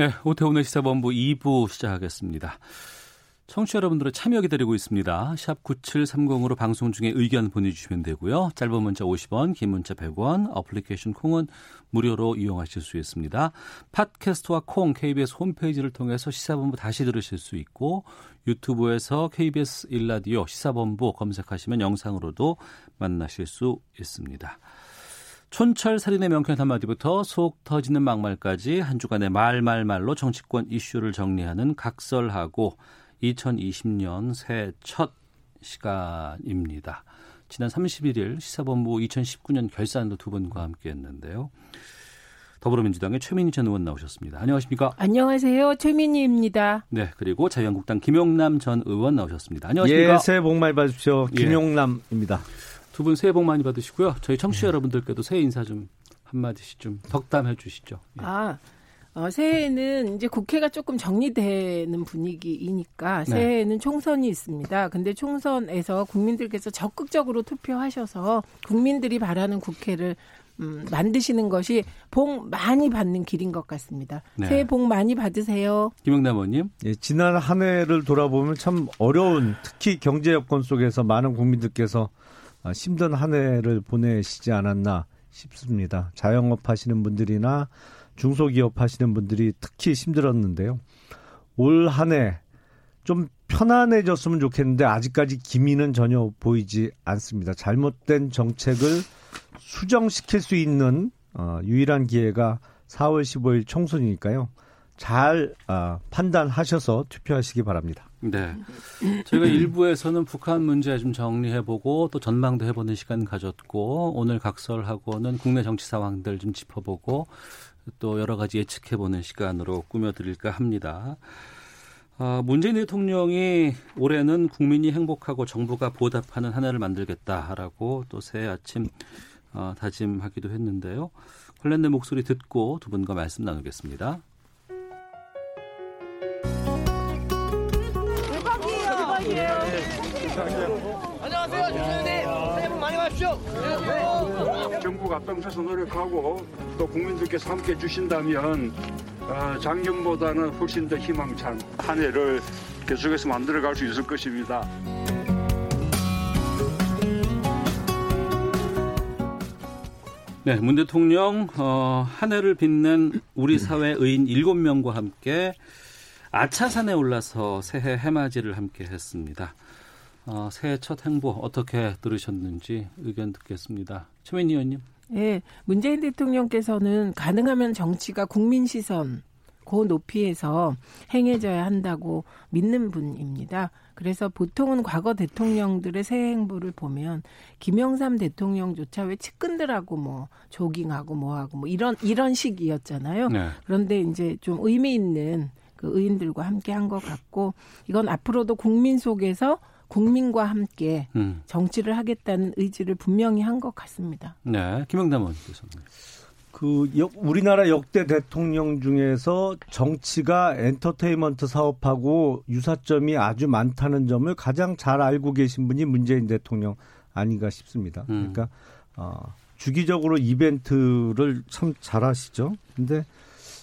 네, 오태훈의 시사본부 2부 시작하겠습니다. 청취자 여러분들의 참여 기다리고 있습니다. 샵 9730으로 방송 중에 의견 보내주시면 되고요. 짧은 문자 50원, 긴 문자 100원, 어플리케이션 콩은 무료로 이용하실 수 있습니다. 팟캐스트와 콩, KBS 홈페이지를 통해서 시사본부 다시 들으실 수 있고 유튜브에서 KBS 일라디오 시사본부 검색하시면 영상으로도 만나실 수 있습니다. 촌철 살인의 명쾌한 한마디부터 속 터지는 막말까지 한 주간의 말말말로 정치권 이슈를 정리하는 각설하고 2020년 새해 첫 시간입니다. 지난 31일 시사본부 2019년 결산도 두 분과 함께 했는데요. 더불어민주당의 최민희 전 의원 나오셨습니다. 안녕하십니까? 안녕하세요. 최민희입니다. 네, 그리고 자유한국당 김용남 전 의원 나오셨습니다. 안녕하십니까? 예, 새해 복 많이 받으십시오. 예. 김용남입니다. 두 분 새해 복 많이 받으시고요. 저희 청취자 여러분들께도 새해 인사 좀 한마디씩 좀 덕담해 주시죠. 예. 아, 어, 새해에는 이제 국회가 조금 정리되는 분위기이니까 네. 새해에는 총선이 있습니다. 근데 총선에서 국민들께서 적극적으로 투표하셔서 국민들이 바라는 국회를 음, 만드시는 것이 복 많이 받는 길인 것 같습니다. 네. 새해 복 많이 받으세요. 김용남 의원님. 예, 지난 한 해를 돌아보면 참 어려운 특히 경제 여건 속에서 많은 국민들께서 아, 힘든 한 해를 보내시지 않았나 싶습니다. 자영업 하시는 분들이나 중소기업 하시는 분들이 특히 힘들었는데요. 올 한 해 좀 편안해졌으면 좋겠는데 아직까지 기미는 전혀 보이지 않습니다. 잘못된 정책을 수정시킬 수 있는 어, 유일한 기회가 4월 15일 총선이니까요. 잘 아, 판단하셔서 투표하시기 바랍니다. 네. 저희가 일부에서는 북한 문제 좀 정리해보고 또 전망도 해보는 시간 가졌고 오늘 각설하고는 국내 정치 상황들 좀 짚어보고 또 여러 가지 예측해보는 시간으로 꾸며드릴까 합니다. 아, 문재인 대통령이 올해는 국민이 행복하고 정부가 보답하는 한 해를 만들겠다라고 또 새해 아침 어, 다짐하기도 했는데요. 관련된 목소리 듣고 두 분과 말씀 나누겠습니다. 정부가 앞장서서 노력하고 또 국민들께서 함께 주신다면 어, 작년보다는 훨씬 더 희망찬 한 해를 계속해서 만들어갈 수 있을 것입니다. 네, 문 대통령 어, 한 해를 빛낸 우리 사회 의인 7명과 함께 아차산에 올라서 새해 해맞이를 함께 했습니다. 어, 새해 첫 행보 어떻게 들으셨는지 의견 듣겠습니다. 최민희 의원님. 예, 문재인 대통령께서는 가능하면 정치가 국민 시선 그 높이에서 행해져야 한다고 믿는 분입니다. 그래서 보통은 과거 대통령들의 새해 행보를 보면 김영삼 대통령조차 왜 측근들하고 뭐 조깅하고 뭐하고 뭐 이런 이런 식이었잖아요. 네. 그런데 이제 좀 의미 있는 그 의인들과 함께 한 것 같고 이건 앞으로도 국민 속에서 국민과 함께 음. 정치를 하겠다는 의지를 분명히 한 것 같습니다. 네, 김영남 의원께서는. 그 역- 우리나라 역대 대통령 중에서 정치가 엔터테인먼트 사업하고 유사점이 아주 많다는 점을 가장 잘 알고 계신 분이 문재인 대통령 아닌가 싶습니다. 음. 그러니까 어, 주기적으로 이벤트를 참 잘하시죠. 근데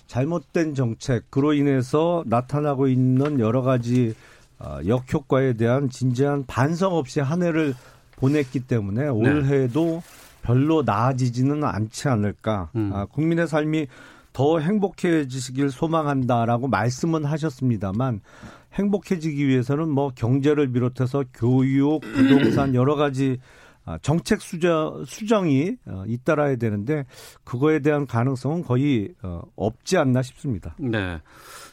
잘못된 정책 그로 인해서 나타나고 있는 여러 가지 어, 역효과에 대한 진지한 반성 없이 한 해를 보냈기 때문에 올해도 별로 나아지지는 않지 않을까. 음. 아, 국민의 삶이 더 행복해지시길 소망한다라고 말씀은 하셨습니다만 행복해지기 위해서는 뭐 경제를 비롯해서 교육, 부동산 여러 가지 아, 정책 수정, 수정이 어, 잇따라야 되는데 그거에 대한 가능성은 거의 어, 없지 않나 싶습니다. 네.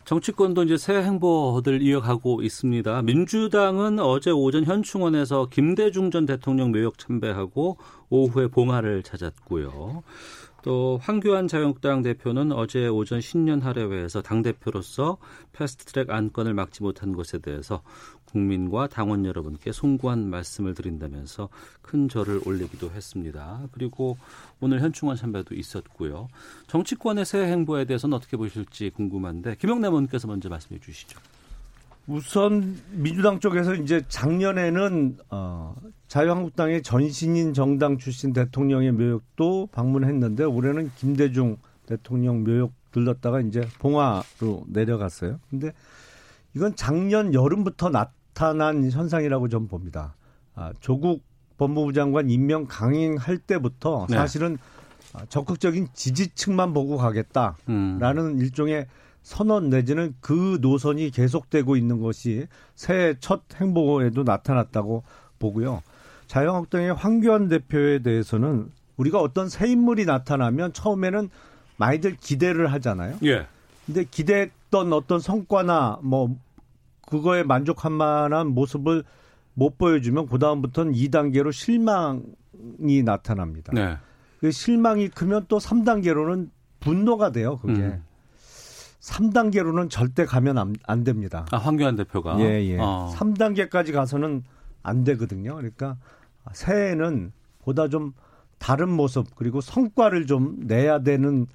정치권도 이제 새 행보들 이어가고 있습니다. 민주당은 어제 오전 현충원에서 김대중 전 대통령 묘역 참배하고 오후에 봉화를 찾았고요. 또 황교안 자유한국당 대표는 어제 오전 신년 할애회에서 당 대표로서 패스트트랙 안건을 막지 못한 것에 대해서 국민과 당원 여러분께 송구한 말씀을 드린다면서 큰 절을 올리기도 했습니다. 그리고 오늘 현충원 참배도 있었고요. 정치권의 새 행보에 대해서는 어떻게 보실지 궁금한데 김영남 의원께서 먼저 말씀해 주시죠. 우선 민주당 쪽에서 이제 작년에는 어, 자유한국당의 전신인 정당 출신 대통령의 묘역도 방문했는데 올해는 김대중 대통령 묘역 들렀다가 이제 봉화로 내려갔어요. 근데 이건 작년 여름부터 나타난 현상이라고 저는 봅니다. 아, 조국 법무부 장관 임명 강행할 때부터 네. 사실은 아, 적극적인 지지층만 보고 가겠다라는 음. 일종의 선언 내지는 그 노선이 계속되고 있는 것이 새해 첫 행보에도 나타났다고 보고요. 자유한국당의 황교안 대표에 대해서는 우리가 어떤 새 인물이 나타나면 처음에는 많이들 기대를 하잖아요. 예. 근데 기대했던 어떤 성과나 뭐 그거에 만족할 만한 모습을 못 보여주면 그 다음부터는 2단계로 실망이 나타납니다. 네. 그 실망이 크면 또 3단계로는 분노가 돼요. 그게. 음. 3단계로는 절대 가면 안, 안 됩니다. 아, 황교안 대표가. 예, 예. 어. 3단계까지 가서는 안 되거든요. 그러니까 새해에는 보다 좀 다른 모습 그리고 성과를 좀 내야 되는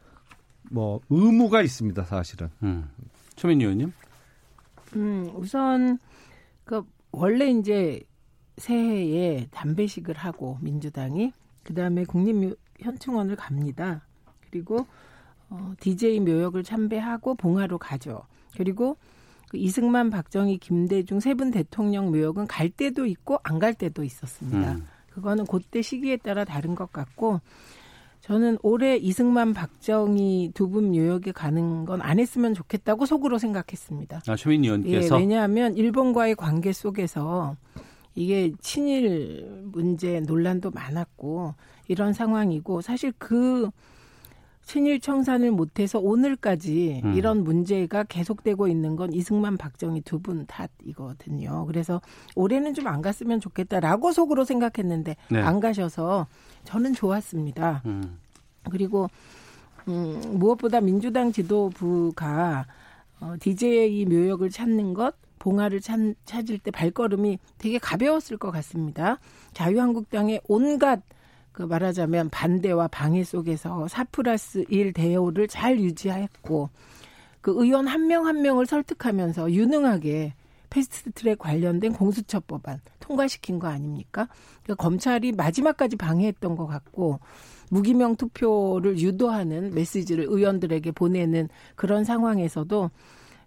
뭐 의무가 있습니다, 사실은. 음. 최민 의원님. 음, 우선 그 원래 이제 새해에 담배식을 하고 민주당이 그다음에 국립 현충원을 갑니다. 그리고 어, DJ 묘역을 참배하고 봉화로 가죠. 그리고 그 이승만, 박정희, 김대중 세 분 대통령 묘역은 갈 때도 있고 안 갈 때도 있었습니다. 음. 그거는 그때 시기에 따라 다른 것 같고 저는 올해 이승만, 박정희 두 분 묘역에 가는 건 안 했으면 좋겠다고 속으로 생각했습니다. 아, 최민 예, 의원께서. 왜냐하면 일본과의 관계 속에서 이게 친일 문제 논란도 많았고 이런 상황이고 사실 그 친일 청산을 못해서 오늘까지 음. 이런 문제가 계속되고 있는 건 이승만, 박정희 두 분 탓이거든요. 그래서 올해는 좀 안 갔으면 좋겠다라고 속으로 생각했는데 네. 안 가셔서 저는 좋았습니다. 음. 그리고 음, 무엇보다 민주당 지도부가 어, DJ 묘역을 찾는 것, 봉화를 찾, 찾을 때 발걸음이 되게 가벼웠을 것 같습니다. 자유한국당의 온갖 그 말하자면 반대와 방해 속에서 4 플러스 1 대우를 잘 유지했고 그 의원 한 명 한 명을 설득하면서 유능하게 패스트트랙 관련된 공수처 법안 통과시킨 거 아닙니까? 그러니까 검찰이 마지막까지 방해했던 것 같고 무기명 투표를 유도하는 메시지를 의원들에게 보내는 그런 상황에서도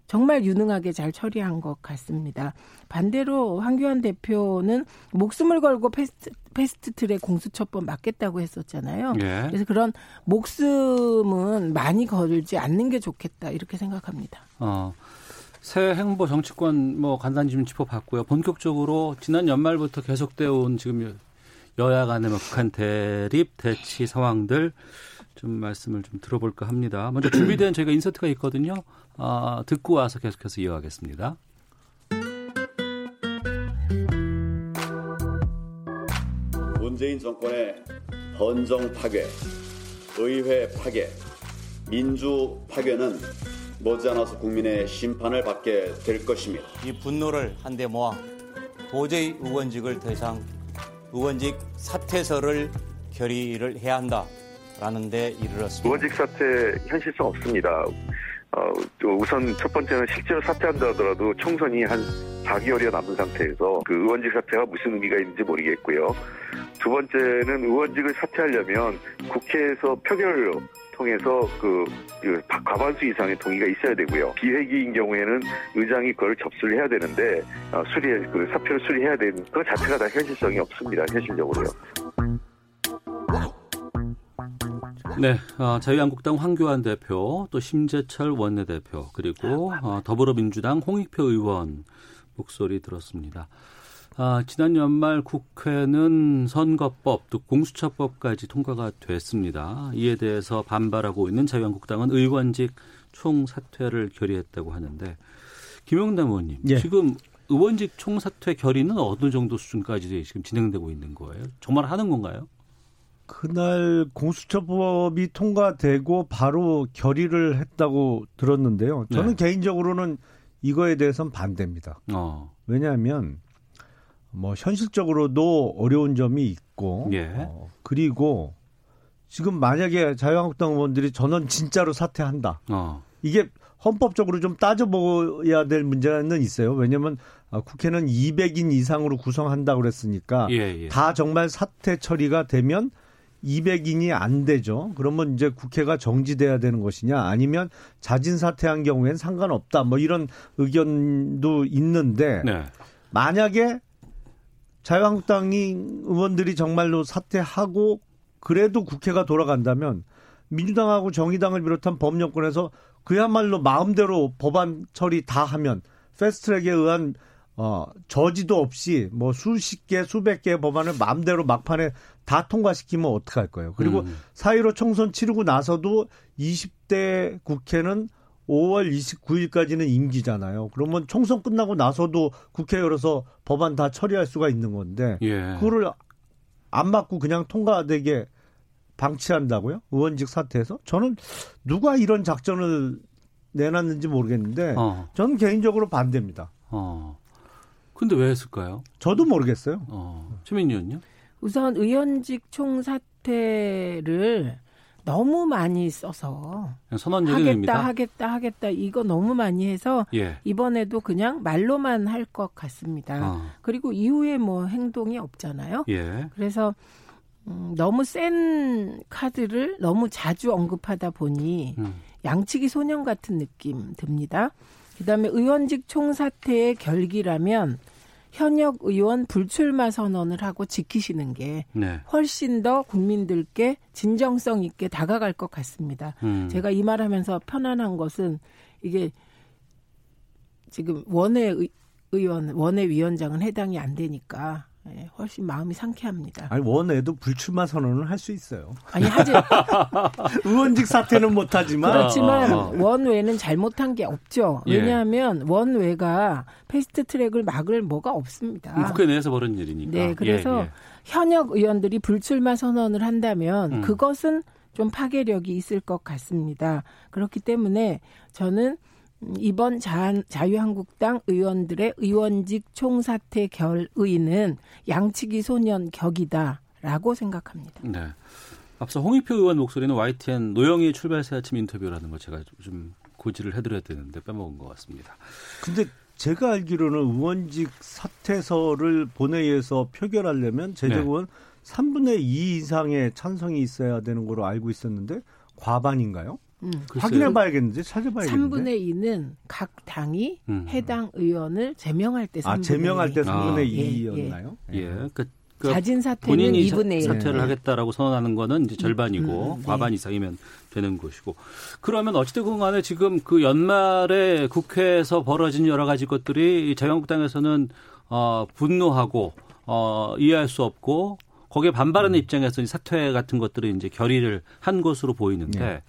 정말 유능하게 잘 처리한 것 같습니다. 반대로 황교안 대표는 목숨을 걸고 패스트, 패스트트랙 공수처법 맞겠다고 했었잖아요. 예. 그래서 그런 목숨은 많이 걸지 않는 게 좋겠다 이렇게 생각합니다. 어. 새 행보 정치권 뭐 간단히 좀 짚어봤고요. 본격적으로 지난 연말부터 계속되어 온 지금 여야 간의 뭐 북한 대립 대치 상황들 좀 말씀을 좀 들어볼까 합니다. 먼저 준비된 저희가 인서트가 있거든요. 아, 듣고 와서 계속해서 이어가겠습니다. 문재인 정권의 헌정 파괴, 의회 파괴, 민주 파괴는 머지않아서 국민의 심판을 받게 될 것입니다. 이 분노를 한데 모아 도저히 의원직을 더 이상 의원직 사퇴서를 결의를 해야 한다라는 데 이르렀습니다. 의원직 사퇴 현실성 없습니다. 어, 또 우선 첫 번째는 실제로 사퇴한다 하더라도 총선이 한 4개월여 남은 상태에서 그 의원직 사퇴가 무슨 의미가 있는지 모르겠고요. 두 번째는 의원직을 사퇴하려면 국회에서 표결로 통해서 그, 그 과반수 이상의 동의가 있어야 되고요. 비회기인 경우에는 의장이 그걸 접수를 해야 되는데 어, 수리 그 사표를 수리해야 되는 그 자체가 다 현실성이 없습니다. 현실적으로요. 네, 어, 자유한국당 황교안 대표, 또 심재철 원내대표, 그리고 어, 더불어민주당 홍익표 의원 목소리 들었습니다. 아, 지난 연말 국회는 선거법, 또 공수처법까지 통과가 됐습니다. 이에 대해서 반발하고 있는 자유한국당은 의원직 총사퇴를 결의했다고 하는데 김영남 의원님, 예. 지금 의원직 총사퇴 결의는 어느 정도 수준까지 지금 진행되고 있는 거예요? 정말 하는 건가요? 그날 공수처법이 통과되고 바로 결의를 했다고 들었는데요. 저는 네. 개인적으로는 이거에 대해서는 반대입니다. 어. 왜냐하면 뭐 현실적으로도 어려운 점이 있고 예. 어, 그리고 지금 만약에 자유한국당 의원들이 전원 진짜로 사퇴한다. 어. 이게 헌법적으로 좀 따져보아야 될 문제는 있어요. 왜냐하면 아, 국회는 200인 이상으로 구성한다고 그랬으니까 예, 예. 다 정말 사퇴 처리가 되면 200인이 안 되죠. 그러면 이제 국회가 정지돼야 되는 것이냐 아니면 자진 사퇴한 경우엔 상관없다. 뭐 이런 의견도 있는데 네. 만약에 자유한국당이 의원들이 정말로 사퇴하고 그래도 국회가 돌아간다면 민주당하고 정의당을 비롯한 법령권에서 그야말로 마음대로 법안 처리 다 하면 패스트트랙에 의한 어 저지도 없이 뭐 수십 개 수백 개의 법안을 마음대로 막판에 다 통과시키면 어떡할 거예요. 그리고 음. 4.15 총선 치르고 나서도 20대 국회는 5월 29일까지는 임기잖아요. 그러면 총선 끝나고 나서도 국회 열어서 법안 다 처리할 수가 있는 건데 예. 그거를 안 맞고 그냥 통과되게 방치한다고요? 의원직 사퇴해서? 저는 누가 이런 작전을 내놨는지 모르겠는데 어. 저는 개인적으로 반대입니다. 어. 근데 왜 했을까요? 저도 모르겠어요. 어. 최민희 의원요? 우선 의원직 총사퇴를 너무 많이 써서 선언적인 하겠다. 하겠다 하겠다 이거 너무 많이 해서 예. 이번에도 그냥 말로만 할 것 같습니다. 어. 그리고 이후에 뭐 행동이 없잖아요. 예. 그래서 음, 너무 센 카드를 너무 자주 언급하다 보니 음. 양치기 소년 같은 느낌 듭니다. 그다음에 의원직 총사퇴의 결기라면 현역 의원 불출마 선언을 하고 지키시는 게 네. 훨씬 더 국민들께 진정성 있게 다가갈 것 같습니다. 음. 제가 이 말하면서 편안한 것은 이게 지금 원외 의- 의원, 원외 위원장은 해당이 안 되니까 예, 훨씬 마음이 상쾌합니다. 아니 원에도 불출마 선언을 할 수 있어요. 아니 하지 의원직 사퇴는 못하지만 그렇지만 어, 어. 원외는 잘못한 게 없죠. 예. 왜냐하면 원외가 fast track을 막을 뭐가 없습니다. 국회 내에서 벌어진 일이니까. 네, 그래서 예, 예. 현역 의원들이 불출마 선언을 한다면 음. 그것은 좀 파괴력이 있을 것 같습니다. 그렇기 때문에 저는 이번 자, 자유한국당 의원들의 의원직 총사퇴 결의는 양치기 소년 격이다라고 생각합니다. 네. 앞서 홍익표 의원 목소리는 YTN 노영희 출발새 아침 인터뷰라는 거 제가 좀 고지를 해드려야 되는데 빼먹은 것 같습니다. 근데 제가 알기로는 의원직 사퇴서를 본회의에서 표결하려면 제적은 3분의 2 이상의 찬성이 있어야 되는 걸로 알고 있었는데 과반인가요? 음. 확인해 봐야겠는데 찾아봐야겠는데. 3분의 2는 각 당이 음. 해당 의원을 제명할 때 3분의 아, 제명할 때 2. 3분의 아. 예, 2였나요? 예. 그, 그 자진 사퇴는 본인이 2분의 1. 사, 사퇴를 네. 하겠다라고 선언하는 거는 이제 절반이고 음, 네. 과반 이상이면 되는 것이고 그러면 어찌됐건 간에 지금 그 연말에 국회에서 벌어진 여러 가지 것들이 자유한국당에서는 어, 분노하고 어, 이해할 수 없고 거기에 반발하는 입장에서 이 사퇴 같은 것들을 이제 결의를 한 것으로 보이는데 네.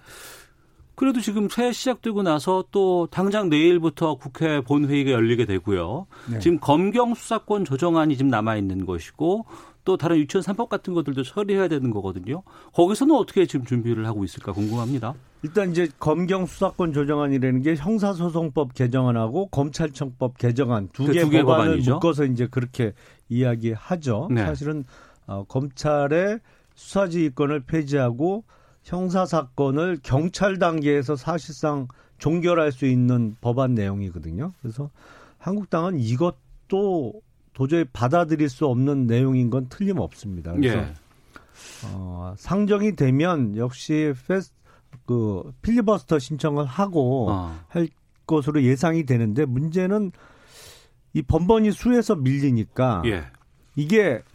그래도 지금 새해 시작되고 나서 또 당장 내일부터 국회 본회의가 열리게 되고요. 네. 지금 검경 수사권 조정안이 지금 남아 있는 것이고 또 다른 유치원 3법 같은 것들도 처리해야 되는 거거든요. 거기서는 어떻게 지금 준비를 하고 있을까 궁금합니다. 일단 이제 검경 수사권 조정안이라는 게 형사소송법 개정안하고 검찰청법 개정안 두그개 두개 법안을 법안이죠. 묶어서 이제 그렇게 이야기하죠. 네. 사실은 어, 검찰의 수사지휘권을 폐지하고 형사 사건을 경찰 단계에서 사실상 종결할 수 있는 법안 내용이거든요. 그래서 한국당은 이것도 도저히 받아들일 수 없는 내용인 건 틀림없습니다. 그래서 예. 어, 상정이 되면 역시 페스 그 필리버스터 신청을 하고 어. 할 것으로 예상이 되는데 문제는 이 번번이 수에서 밀리니까 예. 이게 어,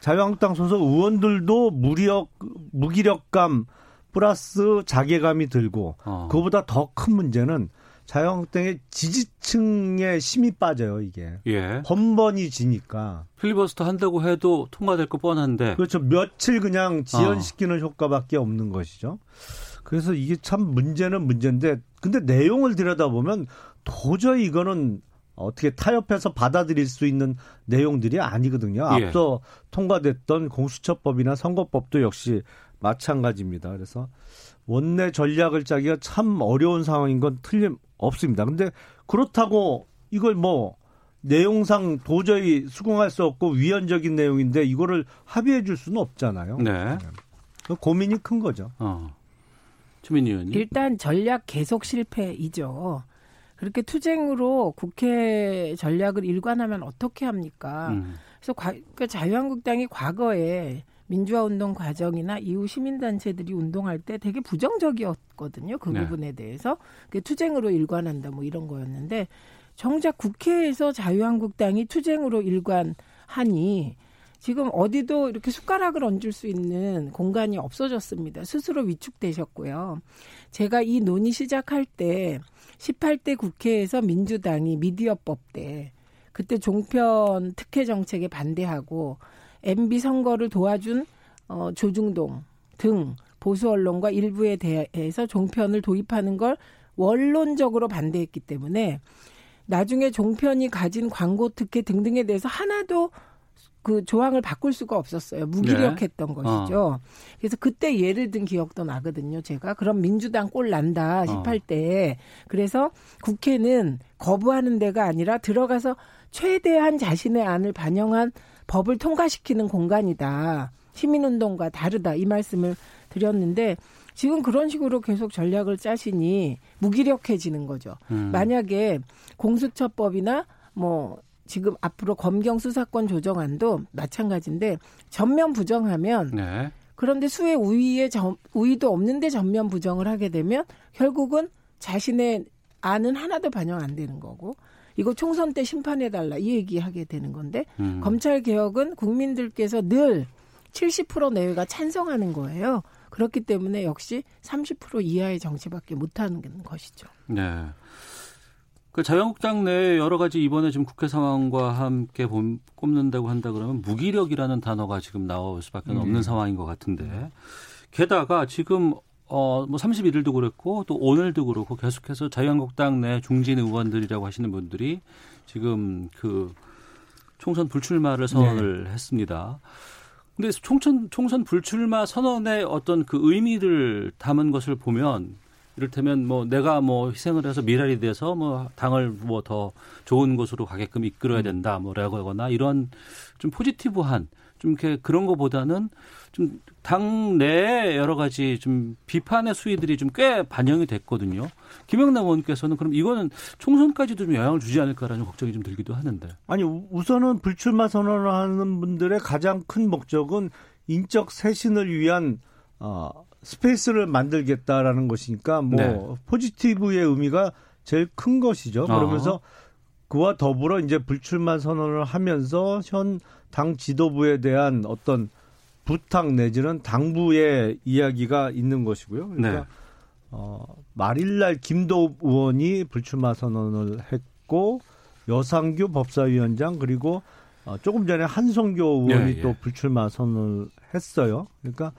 자유한국당 소속 의원들도 무력 무기력감 플러스 자괴감이 들고 어. 그보다 더 큰 문제는 자유한국당의 지지층의 힘이 빠져요 이게 예. 번번이 지니까 필리버스터 한다고 해도 통과될 거 뻔한데 그렇죠. 며칠 그냥 지연시키는 효과밖에 없는 것이죠. 그래서 이게 참 문제는 문제인데, 근데 내용을 들여다보면 도저히 이거는 어떻게 타협해서 받아들일 수 있는 내용들이 아니거든요. 예. 앞서 통과됐던 공수처법이나 선거법도 역시 마찬가지입니다. 그래서 원내 전략을 짜기가 참 어려운 상황인 건 틀림없습니다. 근데 그렇다고 이걸 뭐 내용상 도저히 수긍할 수 없고 위헌적인 내용인데 이거를 합의해 줄 수는 없잖아요. 네. 그 고민이 큰 거죠. 어. 추민희 의원님. 일단 전략 계속 실패이죠. 그렇게 투쟁으로 국회 전략을 일관하면 어떻게 합니까? 음. 그래서 과, 그러니까 자유한국당이 과거에 민주화 운동 과정이나 이후 시민단체들이 운동할 때 되게 부정적이었거든요. 그 네. 부분에 대해서 그 투쟁으로 일관한다 뭐 이런 거였는데 정작 국회에서 자유한국당이 투쟁으로 일관하니 지금 어디도 이렇게 숟가락을 얹을 수 있는 공간이 없어졌습니다. 스스로 위축되셨고요. 제가 이 논의 시작할 때 18대 국회에서 민주당이 미디어법 때 그때 종편 특혜 정책에 반대하고 MB 선거를 도와준 어, 조중동 등 보수 언론과 일부에 대해서 종편을 도입하는 걸 원론적으로 반대했기 때문에 나중에 종편이 가진 광고 특혜 등등에 대해서 하나도 그 조항을 바꿀 수가 없었어요. 무기력했던 것이죠. 그래서 그때 예를 든 기억도 나거든요. 제가 그럼 민주당 꼴 난다 18대. 그래서 국회는 거부하는 데가 아니라 들어가서 최대한 자신의 안을 반영한 법을 통과시키는 공간이다. 시민운동과 다르다. 이 말씀을 드렸는데 지금 그런 식으로 계속 전략을 짜시니 무기력해지는 거죠. 음. 만약에 공수처법이나 뭐 지금 앞으로 검경 수사권 조정안도 마찬가지인데 전면 부정하면 네. 그런데 수의 우위에 점, 우위도 없는데 전면 부정을 하게 되면 결국은 자신의 안은 하나도 반영 안 되는 거고 이거 총선 때 심판해 달라 이 얘기하게 되는 건데 음. 검찰 개혁은 국민들께서 늘 70% 내외가 찬성하는 거예요. 그렇기 때문에 역시 30% 이하의 정치밖에 못하는 것이죠. 네. 그 자유한국당 내 여러 가지 이번에 지금 국회 상황과 함께 봄, 꼽는다고 한다 그러면 무기력이라는 단어가 지금 나올 수밖에 네. 없는 상황인 것 같은데 게다가 지금 어, 뭐 31일도 그랬고 또 오늘도 그렇고 계속해서 자유한국당 내 중진 의원들이라고 하시는 분들이 지금 그 총선 불출마를 선언을 했습니다. 근데 총선, 총선 불출마 선언의 어떤 그 의미를 담은 것을 보면 이를테면 뭐 내가 뭐 희생을 해서 미랄이 돼서 뭐 당을 뭐 더 좋은 곳으로 가게끔 이끌어야 된다 뭐라고 하거나 이런 좀 포지티브한 좀 이렇게 그런 거보다는 좀 당 내에 여러 가지 좀 비판의 수위들이 좀 꽤 반영이 됐거든요. 김영남 의원께서는 그럼 이거는 총선까지도 좀 영향을 주지 않을까라는 걱정이 좀 들기도 하는데. 아니 우- 우선은 불출마 선언을 하는 분들의 가장 큰 목적은 인적 쇄신을 위한 어, 스페이스를 만들겠다라는 것이니까 뭐 네. 포지티브의 의미가 제일 큰 것이죠. 아. 그러면서 그와 더불어 이제 불출마 선언을 하면서 현 당 지도부에 대한 어떤 부탁 내지는 당부의 이야기가 있는 것이고요. 그러니까 네. 어, 말일날 김도읍 의원이 불출마 선언을 했고 여상규 법사위원장 그리고 어, 조금 전에 한성교 의원이 예, 예. 또 불출마 선언을 했어요. 그러니까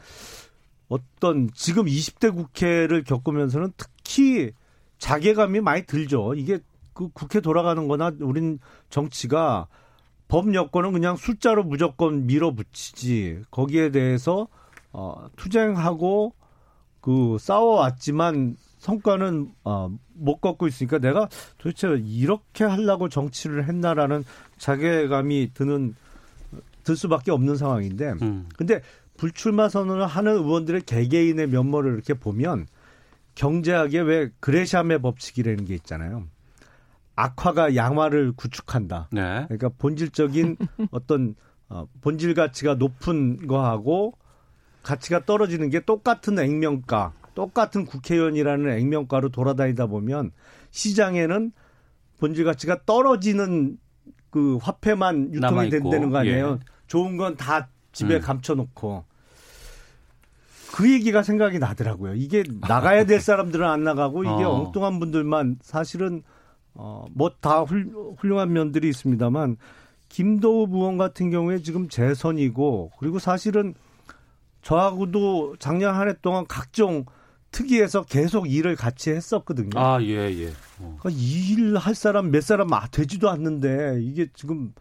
어떤 지금 20대 국회를 겪으면서는 특히 자괴감이 많이 들죠. 이게 그 국회 돌아가는 거나 우린 정치가 법 여건은 그냥 숫자로 무조건 밀어붙이지 거기에 대해서 어, 투쟁하고 그 싸워왔지만 성과는 어, 못 걷고 있으니까 내가 도대체 이렇게 하려고 정치를 했나라는 자괴감이 드는 들 수밖에 없는 상황인데 음. 근데 불출마 선언을 하는 의원들의 개개인의 면모를 이렇게 보면 경제학에 왜 그레샴의 법칙이라는 게 있잖아요. 악화가 양화를 구축한다. 네. 그러니까 본질적인 어떤 어, 본질 가치가 높은 거하고 가치가 떨어지는 게 똑같은 액면가, 똑같은 국회의원이라는 액면가로 돌아다니다 보면 시장에는 본질 가치가 떨어지는 그 화폐만 유통이 된다는 거 아니에요. 예. 좋은 건 다 집에 음. 감춰놓고 그 얘기가 생각이 나더라고요. 이게 나가야 될 사람들은 안 나가고 이게 어. 엉뚱한 분들만 사실은 어, 뭐 다 훌륭한 면들이 있습니다만 김도우 의원 같은 경우에 지금 재선이고 그리고 사실은 저하고도 작년 한 해 동안 각종 특이해서 계속 일을 같이 했었거든요. 아, 예, 예. 어. 그러니까 일할 사람 몇 사람 아, 되지도 않는데 이게 지금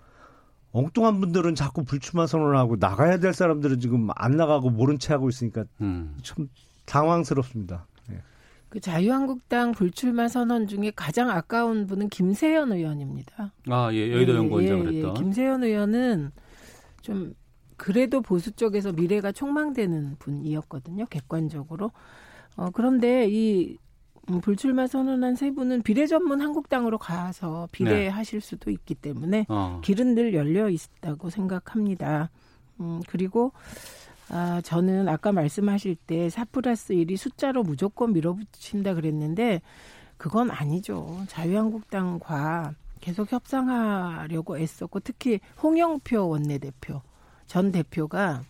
엉뚱한 분들은 자꾸 불출마 선언을 하고 나가야 될 사람들은 지금 안 나가고 모른 채 하고 있으니까 음. 참 당황스럽습니다. 예. 그 자유한국당 불출마 선언 중에 가장 아까운 분은 김세연 의원입니다. 아, 예. 여의도 예, 연구원장을 예, 예. 했던. 김세연 의원은 좀 그래도 보수 쪽에서 미래가 촉망되는 분이었거든요. 객관적으로. 어, 그런데 이 음, 불출마 선언한 세 분은 비례 전문 한국당으로 가서 비례하실 수도 있기 때문에 어. 길은 늘 열려 있다고 생각합니다. 음, 그리고 아, 저는 아까 말씀하실 때 4 플러스 1이 숫자로 무조건 밀어붙인다 그랬는데 그건 아니죠. 자유한국당과 계속 협상하려고 애썼고 특히 홍영표 원내대표 전 대표가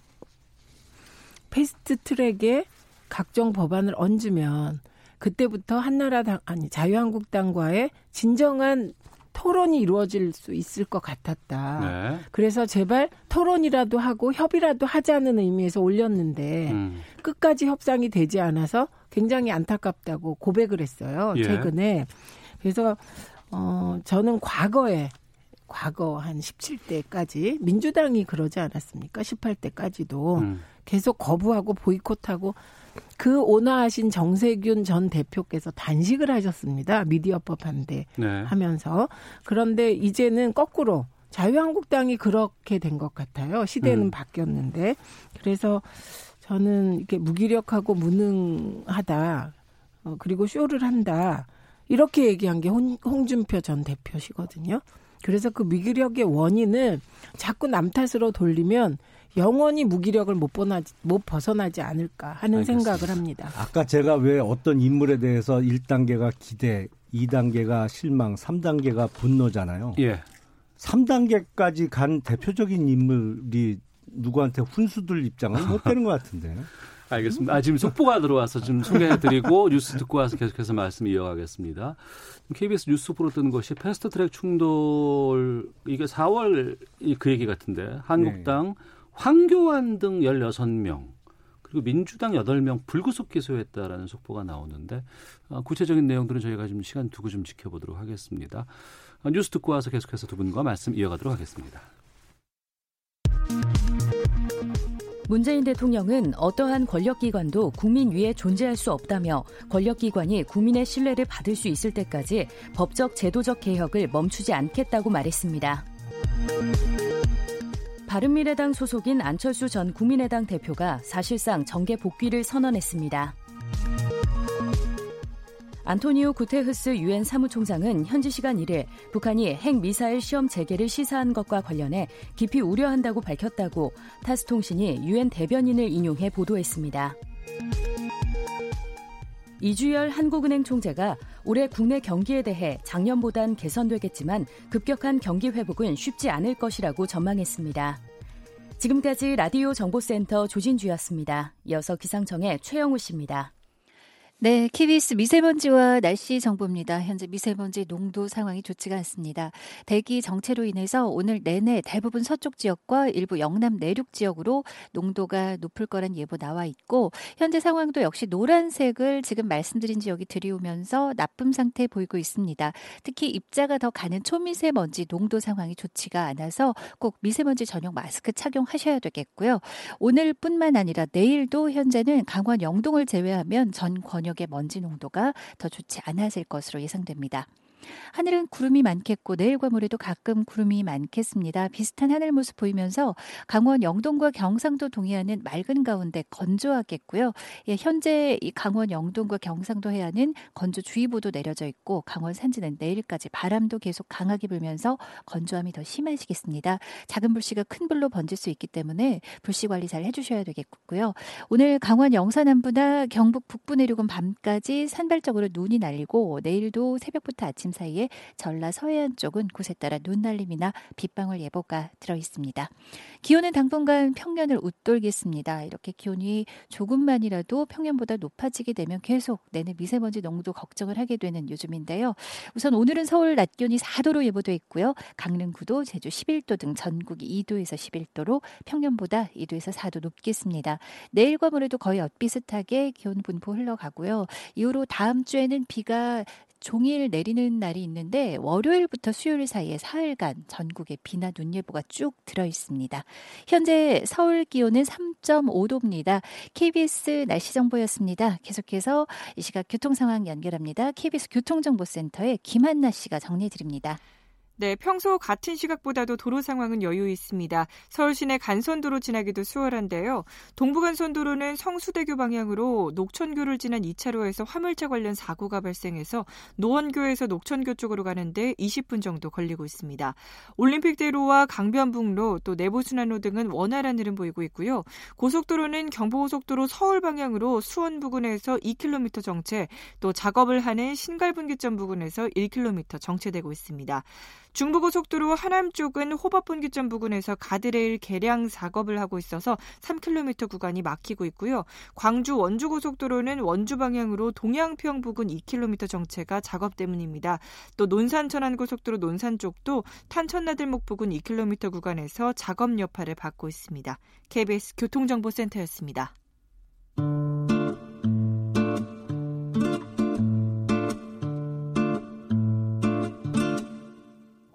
패스트 트랙에 각종 법안을 얹으면 그때부터 한나라당 아니 자유한국당과의 진정한 토론이 이루어질 수 있을 것 같았다. 네. 그래서 제발 토론이라도 하고 협의라도 하자는 의미에서 올렸는데 음. 끝까지 협상이 되지 않아서 굉장히 안타깝다고 고백을 했어요. 예. 최근에. 그래서 어 저는 과거에 과거 한 17대까지 민주당이 그러지 않았습니까? 18대까지도 음. 계속 거부하고 보이콧하고 그 온화하신 정세균 전 대표께서 단식을 하셨습니다. 미디어법 반대 네. 하면서 그런데 이제는 거꾸로 자유한국당이 그렇게 된 것 같아요. 시대는 음. 바뀌었는데 그래서 저는 이렇게 무기력하고 무능하다. 어, 그리고 쇼를 한다. 이렇게 얘기한 게 홍, 홍준표 전 대표시거든요. 그래서 그 무기력의 원인을 자꾸 남 탓으로 돌리면 영원히 무기력을 못, 벗어나지, 못 벗어나지 않을까 하는 알겠습니다. 생각을 합니다. 아까 제가 왜 어떤 인물에 대해서 1단계가 기대, 2단계가 실망, 3단계가 분노잖아요. 예. 3단계까지 간 대표적인 인물이 누구한테 훈수들 입장은 못 되는 것 같은데. 알겠습니다. 아, 지금 속보가 들어와서 좀 소개해드리고 뉴스 듣고 와서 계속해서 말씀 이어가겠습니다. KBS 뉴스 속보로 뜬 것이 패스트트랙 충돌 이게 4월 이그 얘기 같은데 한국당 황교안 등 16명 그리고 민주당 8명 불구속 기소했다라는 속보가 나오는데 어, 구체적인 내용들은 저희가 좀 시간 두고 좀 지켜보도록 하겠습니다. 어, 뉴스 듣고 와서 계속해서 두 분과 말씀 이어가도록 하겠습니다. 문재인 대통령은 어떠한 권력기관도 국민 위에 존재할 수 없다며 권력기관이 국민의 신뢰를 받을 수 있을 때까지 법적 제도적 개혁을 멈추지 않겠다고 말했습니다. 바른미래당 소속인 안철수 전 국민의당 대표가 사실상 정계 복귀를 선언했습니다. 안토니오 구테흐스 유엔 사무총장은 현지 시간 1일 북한이 핵 미사일 시험 재개를 시사한 것과 관련해 깊이 우려한다고 밝혔다고 타스 통신이 유엔 대변인을 인용해 보도했습니다. 이주열 한국은행 총재가 올해 국내 경기에 대해 작년보단 개선되겠지만 급격한 경기 회복은 쉽지 않을 것이라고 전망했습니다. 지금까지 라디오 정보센터 조진주였습니다. 이어서 기상청의 최영우 씨입니다. 네, KBS 미세먼지와 날씨 정보입니다. 현재 미세먼지 농도 상황이 좋지가 않습니다. 대기 정체로 인해서 오늘 내내 대부분 서쪽 지역과 일부 영남 내륙 지역으로 농도가 높을 거란 예보 나와 있고 현재 상황도 역시 노란색을 지금 말씀드린 지역이 들이오면서 나쁨 상태 보이고 있습니다. 특히 입자가 더 가는 초미세먼지 농도 상황이 좋지가 않아서 꼭 미세먼지 전용 마스크 착용하셔야 되겠고요. 오늘뿐만 아니라 내일도 현재는 강원 영동을 제외하면 전 권역 의 먼지 농도가 더 좋지 않아질 것으로 예상됩니다. 하늘은 구름이 많겠고 내일과 모레도 가끔 구름이 많겠습니다. 비슷한 하늘 모습 보이면서 강원 영동과 경상도 동해안은 맑은 가운데 건조하겠고요. 예, 현재 이 강원 영동과 경상도 해안은 건조주의보도 내려져 있고 강원 산지는 내일까지 바람도 계속 강하게 불면서 건조함이 더 심해지겠습니다. 작은 불씨가 큰 불로 번질 수 있기 때문에 불씨 관리 잘 해주셔야 되겠고요. 오늘 강원 영서 남부나 경북 북부 내륙은 밤까지 산발적으로 눈이 날리고 내일도 새벽부터 아침 아침 사이에 전라 서해안 쪽은 곳에 따라 눈 날림이나 빗방울 예보가 들어 있습니다. 기온은 당분간 평년을 웃돌겠습니다. 이렇게 기온이 조금만이라도 평년보다 높아지게 되면 계속 내내 미세먼지 농도 걱정을 하게 되는 요즘인데요. 우선 오늘은 서울 낮 기온이 4도로 예보돼 있고요. 강릉 9도, 제주 11도 등 전국이 2도에서 11도로 평년보다 2도에서 4도 높겠습니다. 내일과 모레도 거의 엇비슷하게 기온 분포 흘러가고요. 이후로 다음 주에는 비가 종일 내리는 날이 있는데 월요일부터 수요일 사이에 사흘간 전국에 비나 눈 예보가 쭉 들어 있습니다. 현재 서울 기온은 3.5도입니다. KBS 날씨 정보였습니다. 계속해서 이 시각 교통 상황 연결합니다. KBS 교통정보센터의 김한나 씨가 정리해 드립니다. 네, 평소 같은 시각보다도 도로 상황은 여유 있습니다. 서울 시내 간선도로 지나기도 수월한데요. 동부간선도로는 성수대교 방향으로 녹천교를 지난 2차로에서 화물차 관련 사고가 발생해서 노원교에서 녹천교 쪽으로 가는데 20분 정도 걸리고 있습니다. 올림픽대로와 강변북로 또 내부순환로 등은 원활한 흐름 보이고 있고요. 고속도로는 경부고속도로 서울 방향으로 수원 부근에서 2km 정체, 또 작업을 하는 신갈분기점 부근에서 1km 정체되고 있습니다. 중부고속도로 하남 쪽은 호법분기점 부근에서 가드레일 개량 작업을 하고 있어서 3km 구간이 막히고 있고요. 광주 원주고속도로는 원주 방향으로 동양평 부근 2km 정체가 작업 때문입니다. 또 논산 천안고속도로 논산 쪽도 탄천나들목 부근 2km 구간에서 작업 여파를 받고 있습니다. KBS 교통정보센터였습니다.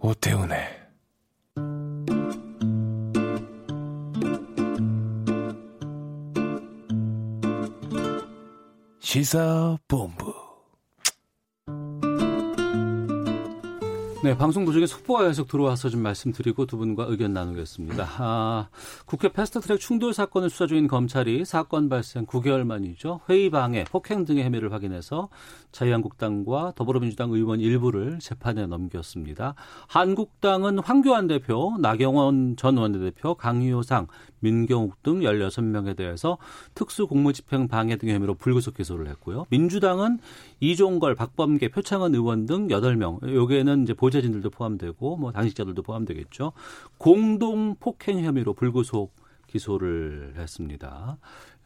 오태훈의 시사본부 네, 방송 도중에 속보가 계속 들어와서 좀 말씀드리고 두 분과 의견 나누겠습니다. 아, 국회 패스트트랙 충돌 사건을 수사 중인 검찰이 사건 발생 9개월 만이죠. 회의 방해, 폭행 등의 혐의를 확인해서 자유한국당과 더불어민주당 의원 일부를 재판에 넘겼습니다. 한국당은 황교안 대표, 나경원 전 원내대표, 강효상, 민경욱 등 16명에 대해서 특수공무집행 방해 등의 혐의로 불구속 기소를 했고요. 민주당은 이종걸, 박범계, 표창원 의원 등 8명, 여기에는 이제 보좌 진들도 포함되고 뭐 당직자들도 포함되겠죠. 공동 폭행 혐의로 불구속 기소를 했습니다.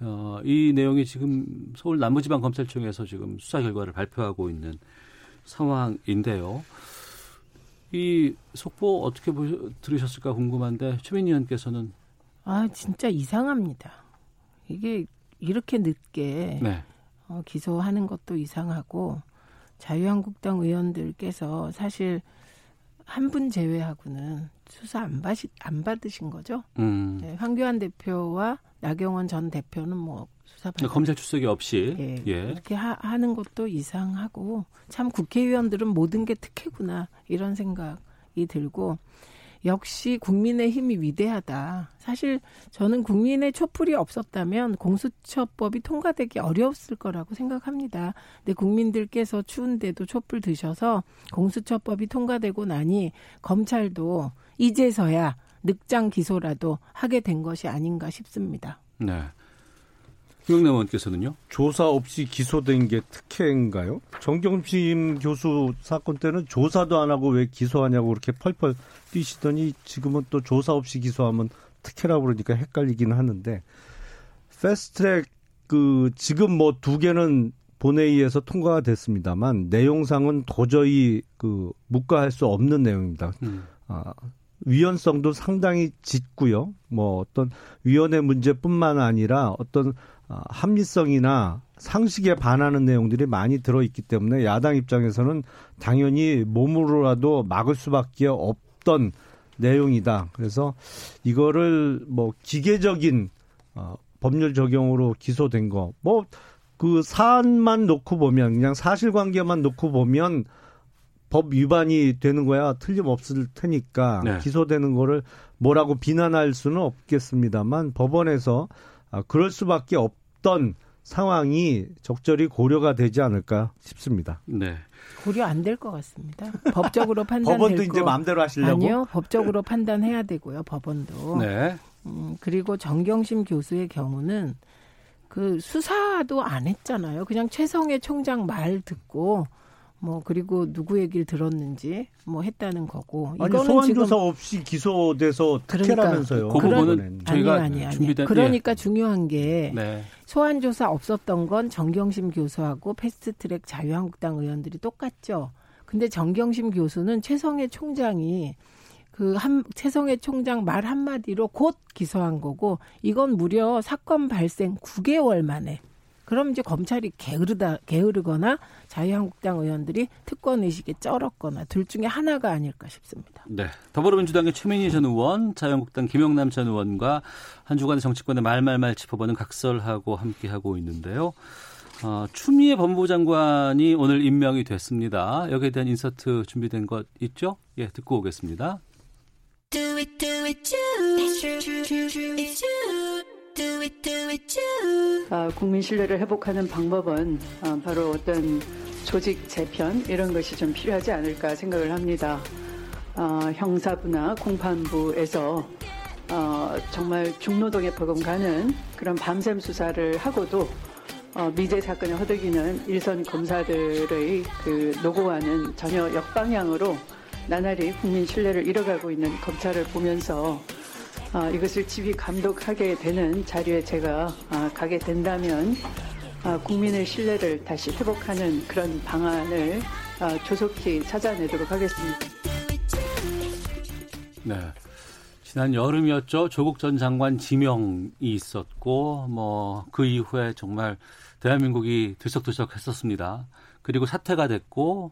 어, 이 내용이 지금 서울 남부지방검찰청에서 지금 수사 결과를 발표하고 있는 상황인데요. 이 속보 어떻게 보셨, 들으셨을까 궁금한데 최민희 의원께서는 아 진짜 이상합니다. 이게 이렇게 늦게 네. 어, 기소하는 것도 이상하고 자유한국당 의원들께서 사실 한 분 제외하고는 수사 안, 받으, 안 받으신 거죠. 음. 네, 황교안 대표와 나경원 전 대표는 뭐 수사 받 검찰 출석이 없이 예, 예. 이렇게 하, 하는 것도 이상하고 참 국회의원들은 모든 게 특혜구나 이런 생각이 들고 역시 국민의 힘이 위대하다. 사실 저는 국민의 촛불이 없었다면 공수처법이 통과되기 어려웠을 거라고 생각합니다. 근데 국민들께서 추운데도 촛불 드셔서 공수처법이 통과되고 나니 검찰도 이제서야 늑장 기소라도 하게 된 것이 아닌가 싶습니다. 네. 김영남 의원께서는요? 조사 없이 기소된 게 특혜인가요? 정경심 교수 사건 때는 조사도 안 하고 왜 기소하냐고 그렇게 펄펄 뛰시더니 지금은 또 조사 없이 기소하면 특혜라고 그러니까 헷갈리긴 하는데 패스트트랙 그 지금 뭐 두 개는 본회의에서 통과가 됐습니다만 내용상은 도저히 그 묵과할 수 없는 내용입니다. 음. 아, 위헌성도 상당히 짙고요. 뭐 어떤 위원회 문제뿐만 아니라 어떤 어, 합리성이나 상식에 반하는 내용들이 많이 들어있기 때문에 야당 입장에서는 당연히 몸으로라도 막을 수밖에 없던 내용이다. 그래서 이거를 뭐 기계적인 어, 법률 적용으로 기소된 거, 뭐 그 사안만 놓고 보면 그냥 사실관계만 놓고 보면 법 위반이 되는 거야 틀림없을 테니까 네. 기소되는 거를 뭐라고 비난할 수는 없겠습니다만 법원에서 아, 그럴 수밖에 없던 상황이 적절히 고려가 되지 않을까 싶습니다. 네. 고려 안 될 것 같습니다. 법적으로 판단 법원도 이제 마음대로 하시려고 아니요. 법적으로 판단해야 되고요. 법원도. 네. 음, 그리고 정경심 교수의 경우는 그 수사도 안 했잖아요. 그냥 최성해 총장 말 듣고 뭐 그리고 누구 얘기를 들었는지 뭐 했다는 거고 아니 이거는 소환 지금 조사 없이 기소돼서 그러니까 특혜라면서요. 그 부분은 아니 저희가 아니 아니. 준비된 그러니까 중요한 게 네. 소환 조사 없었던 건 정경심 교수하고 패스트트랙 자유한국당 의원들이 똑같죠. 근데 정경심 교수는 최성해 총장이 그 한 최성해 총장 말 한마디로 곧 기소한 거고 이건 무려 사건 발생 9개월 만에 그럼 이제 검찰이 게으르다 게으르거나 자유한국당 의원들이 특권 의식에 쩔었거나 둘 중에 하나가 아닐까 싶습니다. 네. 더불어민주당의 최민희 전 의원, 자유한국당 김용남 전 의원과 한 주간의 정치권의 말말말 짚어보는 각설하고 함께 하고 있는데요. 어, 추미애 법무부 장관이 오늘 임명이 됐습니다. 여기에 대한 인서트 준비된 것 있죠? 예, 듣고 오겠습니다. Do it, do it. Do it, 아, 국민 신뢰를 회복하는 방법은 아, 바로 어떤 조직 재편 이런 것이 좀 필요하지 않을까 생각을 합니다. 아, 형사부나 공판부에서 어, 정말 중노동에 버금가는 그런 밤샘 수사를 하고도 어, 미제 사건을 허덕이는 일선 검사들의 그 노고와는 전혀 역방향으로 나날이 국민 신뢰를 잃어가고 있는 검찰을 보면서 아, 이것을 지휘 감독하게 되는 자리에 제가 아, 가게 된다면 아, 국민의 신뢰를 다시 회복하는 그런 방안을 아, 조속히 찾아내도록 하겠습니다. 네. 지난 여름이었죠. 조국 전 장관 지명이 있었고, 뭐, 그 이후에 정말 대한민국이 들썩들썩 했었습니다. 그리고 사퇴가 됐고,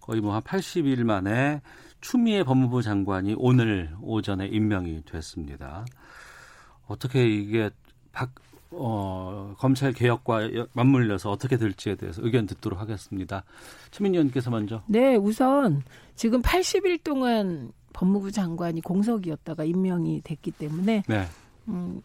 거의 뭐 한 80일 만에 추미애 법무부 장관이 오늘 오전에 임명이 됐습니다. 어떻게 이게 박, 어, 검찰 개혁과 맞물려서 어떻게 될지에 대해서 의견 듣도록 하겠습니다. 최민희 의원께서 먼저. 네, 우선 지금 80일 동안 법무부 장관이 공석이었다가 임명이 됐기 때문에 네. 음,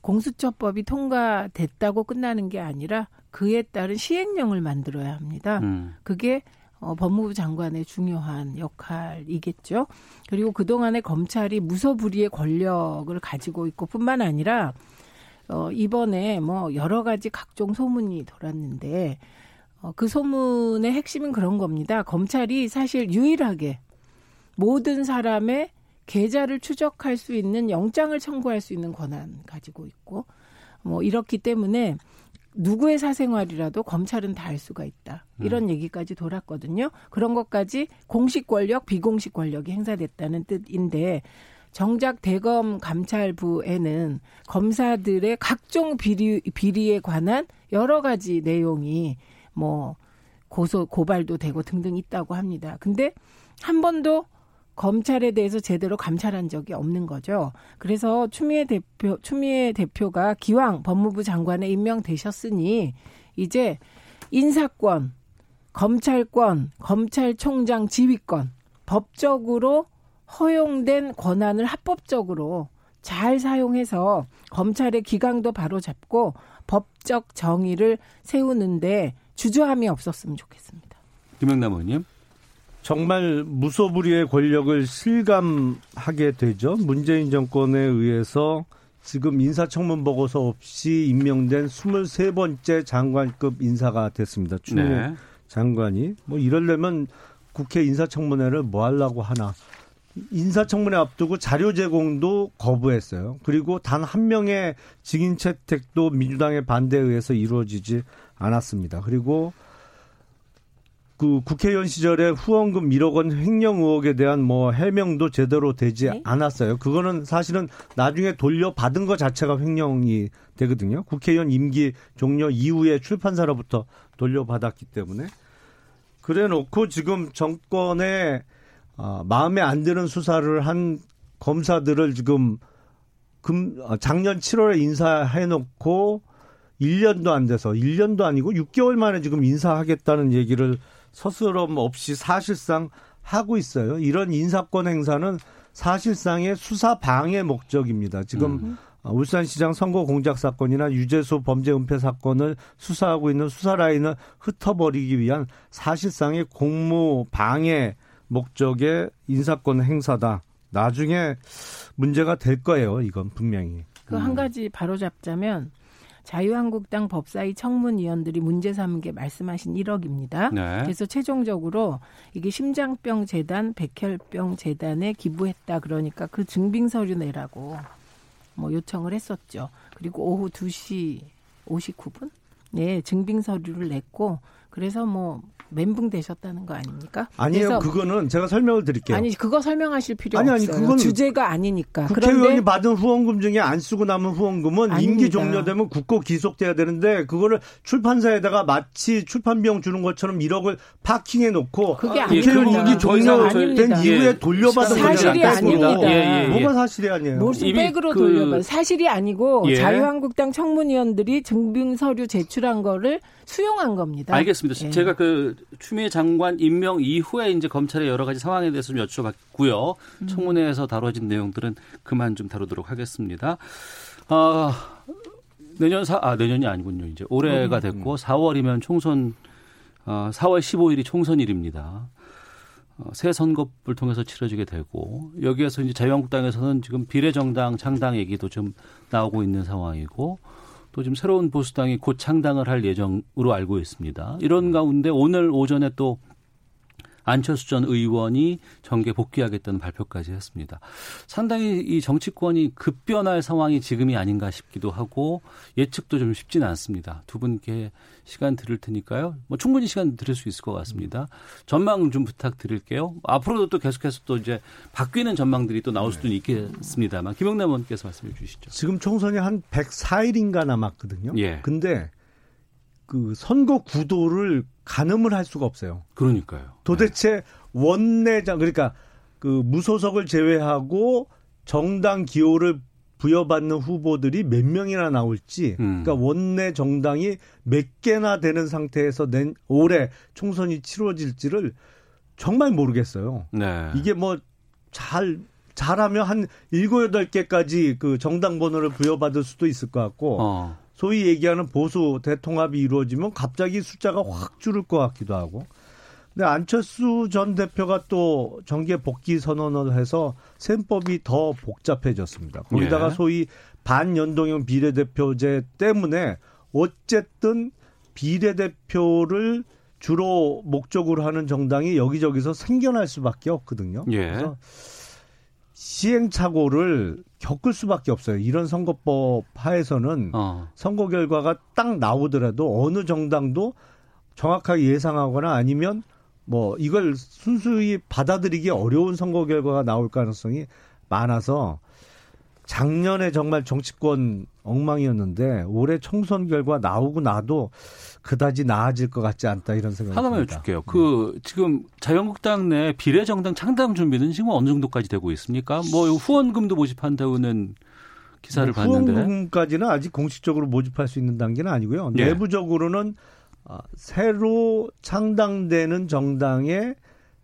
공수처법이 통과됐다고 끝나는 게 아니라 그에 따른 시행령을 만들어야 합니다. 음. 그게 어, 법무부 장관의 중요한 역할이겠죠. 그리고 그동안에 검찰이 무소불위의 권력을 가지고 있고 뿐만 아니라 어, 이번에 뭐 여러 가지 각종 소문이 돌았는데 어, 그 소문의 핵심은 그런 겁니다. 검찰이 사실 유일하게 모든 사람의 계좌를 추적할 수 있는 영장을 청구할 수 있는 권한 가지고 있고 뭐 이렇기 때문에 누구의 사생활이라도 검찰은 다 알 수가 있다. 이런 음. 얘기까지 돌았거든요. 그런 것까지 공식 권력, 비공식 권력이 행사됐다는 뜻인데 정작 대검 감찰부에는 검사들의 각종 비리 비리에 관한 여러 가지 내용이 뭐 고소 고발도 되고 등등 있다고 합니다. 근데 한 번도 검찰에 대해서 제대로 감찰한 적이 없는 거죠. 그래서 추미애 대표 추미애 대표가 기왕 법무부 장관에 임명되셨으니 이제 인사권, 검찰권, 검찰총장 지휘권 법적으로 허용된 권한을 합법적으로 잘 사용해서 검찰의 기강도 바로 잡고 법적 정의를 세우는데 주저함이 없었으면 좋겠습니다. 김영남 의원님. 정말 무소불위의 권력을 실감하게 되죠. 문재인 정권에 의해서 지금 인사청문 보고서 없이 임명된 23번째 장관급 인사가 됐습니다. 추미애 네. 장관이. 뭐 이러려면 국회 인사청문회를 뭐 하려고 하나. 인사청문회 앞두고 자료 제공도 거부했어요. 그리고 단 한 명의 증인 채택도 민주당의 반대에 의해서 이루어지지 않았습니다. 그리고 그 국회의원 시절에 후원금 1억 원 횡령 의혹에 대한 뭐 해명도 제대로 되지 네. 않았어요. 그거는 사실은 나중에 돌려받은 것 자체가 횡령이 되거든요. 국회의원 임기 종료 이후에 출판사로부터 돌려받았기 때문에 그래 놓고 지금 정권에 어, 마음에 안 드는 수사를 한 검사들을 지금 금, 어, 작년 7월에 인사해 놓고 1년도 안 돼서 1년도 아니고 6개월 만에 지금 인사하겠다는 얘기를 서스럼 없이 사실상 하고 있어요. 이런 인사권 행사는 사실상의 수사 방해 목적입니다. 지금 음. 어, 울산시장 선거 공작 사건이나 유재수 범죄 은폐 사건을 수사하고 있는 수사 라인을 흩어버리기 위한 사실상의 공무 방해 목적의 인사권 행사다. 나중에 문제가 될 거예요. 이건 분명히. 그한 가지 바로 잡자면 자유한국당 법사위 청문위원들이 문제 삼은 게 말씀하신 1억입니다. 네. 그래서 최종적으로 이게 심장병 재단, 백혈병 재단에 기부했다 그러니까 그 증빙 서류 내라고 뭐 요청을 했었죠. 그리고 오후 2시 59분 네, 증빙 서류를 냈고 그래서 뭐 멘붕 되셨다는 거 아닙니까? 아니에요. 그래서 그거는 제가 설명을 드릴게요. 아니 그거 설명하실 필요 아니, 아니, 없어요. 그건 주제가 아니니까. 국회의원이 그런데 받은 후원금 중에 안 쓰고 남은 후원금은 임기 아닙니다. 종료되면 굳고 기속돼야 되는데 그거를 출판사에다가 마치 출판 비용 주는 것처럼 1억을 파킹해 놓고 그게 국회의원. 임기 종료된. 이후에 예. 돌려받은 사실이. 아닙니다. 예, 예, 예. 뭐가 사실이 아니에요? 무슨 백으로 그- 돌려봐 사실이 아니고 예. 자유한국당 청문위원들이 증빙 서류 제출한 거를 수용한 겁니다. 알겠습니다. 예. 제가 그 추미애 장관 임명 이후에 이제 검찰의 여러 가지 상황에 대해서 좀 여쭤봤고요. 음. 청문회에서 다뤄진 내용들은 그만 좀 다루도록 하겠습니다. 아, 내년 사, 아, 내년이 아니군요. 이제 올해가 됐고 4월이면 총선, 어, 4월 15일이 총선일입니다. 어, 새 선거를 통해서 치러지게 되고 여기에서 이제 자유한국당에서는 지금 비례정당 창당 얘기도 좀 나오고 있는 상황이고 또 지금 새로운 보수당이 곧 창당을 할 예정으로 알고 있습니다. 이런 가운데 오늘 오전에 또 안철수 전 의원이 정계 복귀하겠다는 발표까지 했습니다. 상당히 이 정치권이 급변할 상황이 지금이 아닌가 싶기도 하고 예측도 좀 쉽지는 않습니다. 두 분께 시간 드릴 테니까요. 뭐 충분히 시간 드릴 수 있을 것 같습니다. 전망 좀 부탁드릴게요. 앞으로도 또 계속해서 또 이제 바뀌는 전망들이 또 나올 수도 있겠습니다만 김영남 의원께서 말씀해 주시죠. 지금 총선이 한 104일인가 남았거든요. 예. 근데 그 선거 구도를 가늠을 할 수가 없어요. 그러니까요. 도대체 원내장 그러니까 그 무소속을 제외하고 정당 기호를 부여받는 후보들이 몇 명이나 나올지 음. 그러니까 원내 정당이 몇 개나 되는 상태에서 낸 올해 총선이 치러질지를 정말 모르겠어요. 네. 이게 뭐 잘 잘하면 한 일곱 여덟 개까지 그 정당 번호를 부여받을 수도 있을 것 같고 어. 소위 얘기하는 보수 대통합이 이루어지면 갑자기 숫자가 확 줄을 것 같기도 하고. 근데 안철수 전 대표가 또 정계 복귀 선언을 해서 셈법이 더 복잡해졌습니다. 거기다가 예. 소위 반연동형 비례대표제 때문에 어쨌든 비례대표를 주로 목적으로 하는 정당이 여기저기서 생겨날 수밖에 없거든요. 예. 그래서 시행착오를 겪을 수밖에 없어요. 이런 선거법 하에서는 어. 선거 결과가 딱 나오더라도 어느 정당도 정확하게 예상하거나 아니면 뭐 이걸 순수히 받아들이기 어려운 선거 결과가 나올 가능성이 많아서 작년에 정말 정치권 엉망이었는데 올해 총선 결과 나오고 나도 그다지 나아질 것 같지 않다 이런 생각이 하나만. 여쭐게요. 그 지금 자유한국당 내 비례정당 창당 준비는 지금 어느 정도까지 되고 있습니까? 뭐 후원금도 모집한다고는 기사를 뭐 봤는데. 후원금까지는 아직 공식적으로 모집할 수 있는 단계는 아니고요. 예. 내부적으로는 아, 새로 창당되는 정당의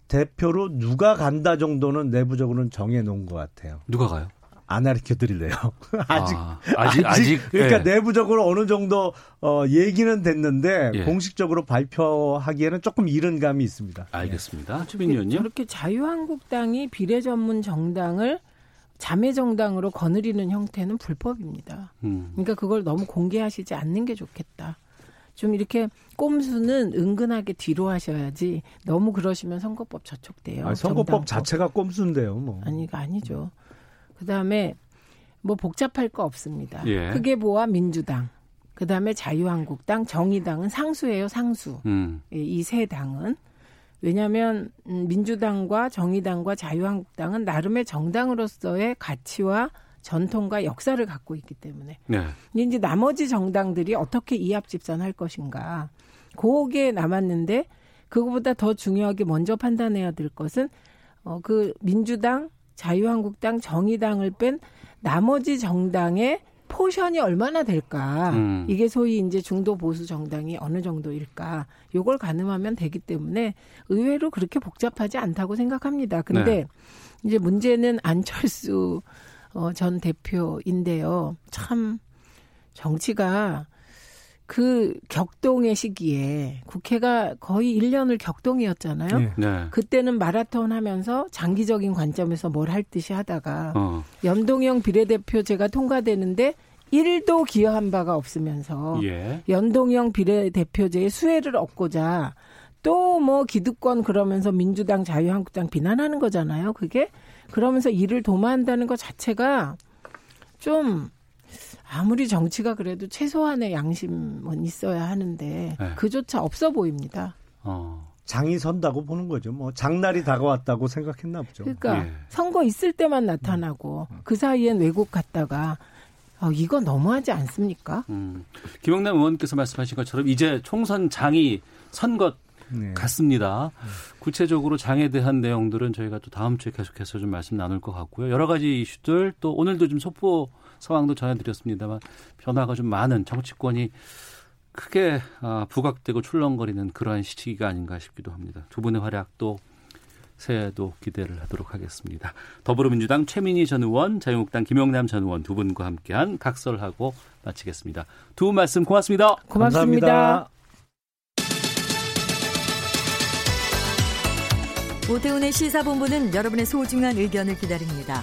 대표로 누가 간다 정도는 내부적으로는 정해 놓은 것 같아요. 누가 가요? 안 가르쳐 드릴래요. 아직, 아, 아직, 아직, 그러니까 예. 내부적으로 어느 정도 어, 얘기는 됐는데 예. 공식적으로 발표하기에는 조금 이른 감이 있습니다. 알겠습니다. 최빈 의원님. 저렇게 자유한국당이 비례 전문 정당을 자매 정당으로 거느리는 형태는 불법입니다. 음. 그러니까 그걸 너무 공개하시지 않는 게 좋겠다. 좀 이렇게 꼼수는 은근하게 뒤로 하셔야지 너무 그러시면 선거법 저촉돼요. 아니, 선거법 정당법. 자체가 꼼수인데요. 뭐. 아니가 아니죠. 그다음에 뭐 복잡할 거 없습니다. 예. 크게 보아 민주당, 그다음에 자유한국당, 정의당은 상수예요, 상수. 음. 이세 당은 왜냐하면 음, 민주당과 정의당과 자유한국당은 나름의 정당으로서의 가치와 전통과 역사를 갖고 있기 때문에 네. 이제 나머지 정당들이 어떻게 이합집산할 것인가 그게 남았는데 그거보다 더 중요하게 먼저 판단해야 될 것은 어 그 민주당, 자유한국당, 정의당을 뺀 나머지 정당의 포션이 얼마나 될까? 음. 이게 소위 이제 중도 보수 정당이 어느 정도일까? 요걸 가늠하면 되기 때문에 의외로 그렇게 복잡하지 않다고 생각합니다. 근데 네. 이제 문제는 안철수 어, 전 대표인데요. 참 정치가 그 격동의 시기에 국회가 거의 1년을 격동이었잖아요. 예. 네. 그때는 마라톤 하면서 장기적인 관점에서 뭘 할 듯이 하다가 어. 연동형 비례대표제가 통과되는데 일도 기여한 바가 없으면서 예. 연동형 비례대표제의 수혜를 얻고자 또 뭐 기득권 그러면서 민주당 자유한국당 비난하는 거잖아요. 그게 그러면서 일을 도모한다는 것 자체가 좀 아무리 정치가 그래도 최소한의 양심은 있어야 하는데 네. 그조차 없어 보입니다. 어. 장이 선다고 보는 거죠. 뭐 장날이 다가왔다고 생각했나 보죠. 그러니까 예. 선거 있을 때만 나타나고 그 사이엔 외국 갔다가 어, 이거 너무하지 않습니까? 음. 김영남 의원께서 말씀하신 것처럼 이제 총선 장이 선것 네. 같습니다. 구체적으로 장에 대한 내용들은 저희가 또 다음 주에 계속해서 좀 말씀 나눌 것 같고요. 여러 가지 이슈들 또 오늘도 좀 속보 상황도 전해드렸습니다만 변화가 좀 많은 정치권이 크게 아, 부각되고 출렁거리는 그러한 시기가 아닌가 싶기도 합니다. 두 분의 활약도 새해에도 기대를 하도록 하겠습니다. 더불어민주당 최민희 전 의원, 자유한국당 김영남 전 의원 두 분과 함께한 각설하고 마치겠습니다. 두 분 말씀 고맙습니다. 고맙습니다. 감사합니다. 오태훈의 시사본부는 여러분의 소중한 의견을 기다립니다.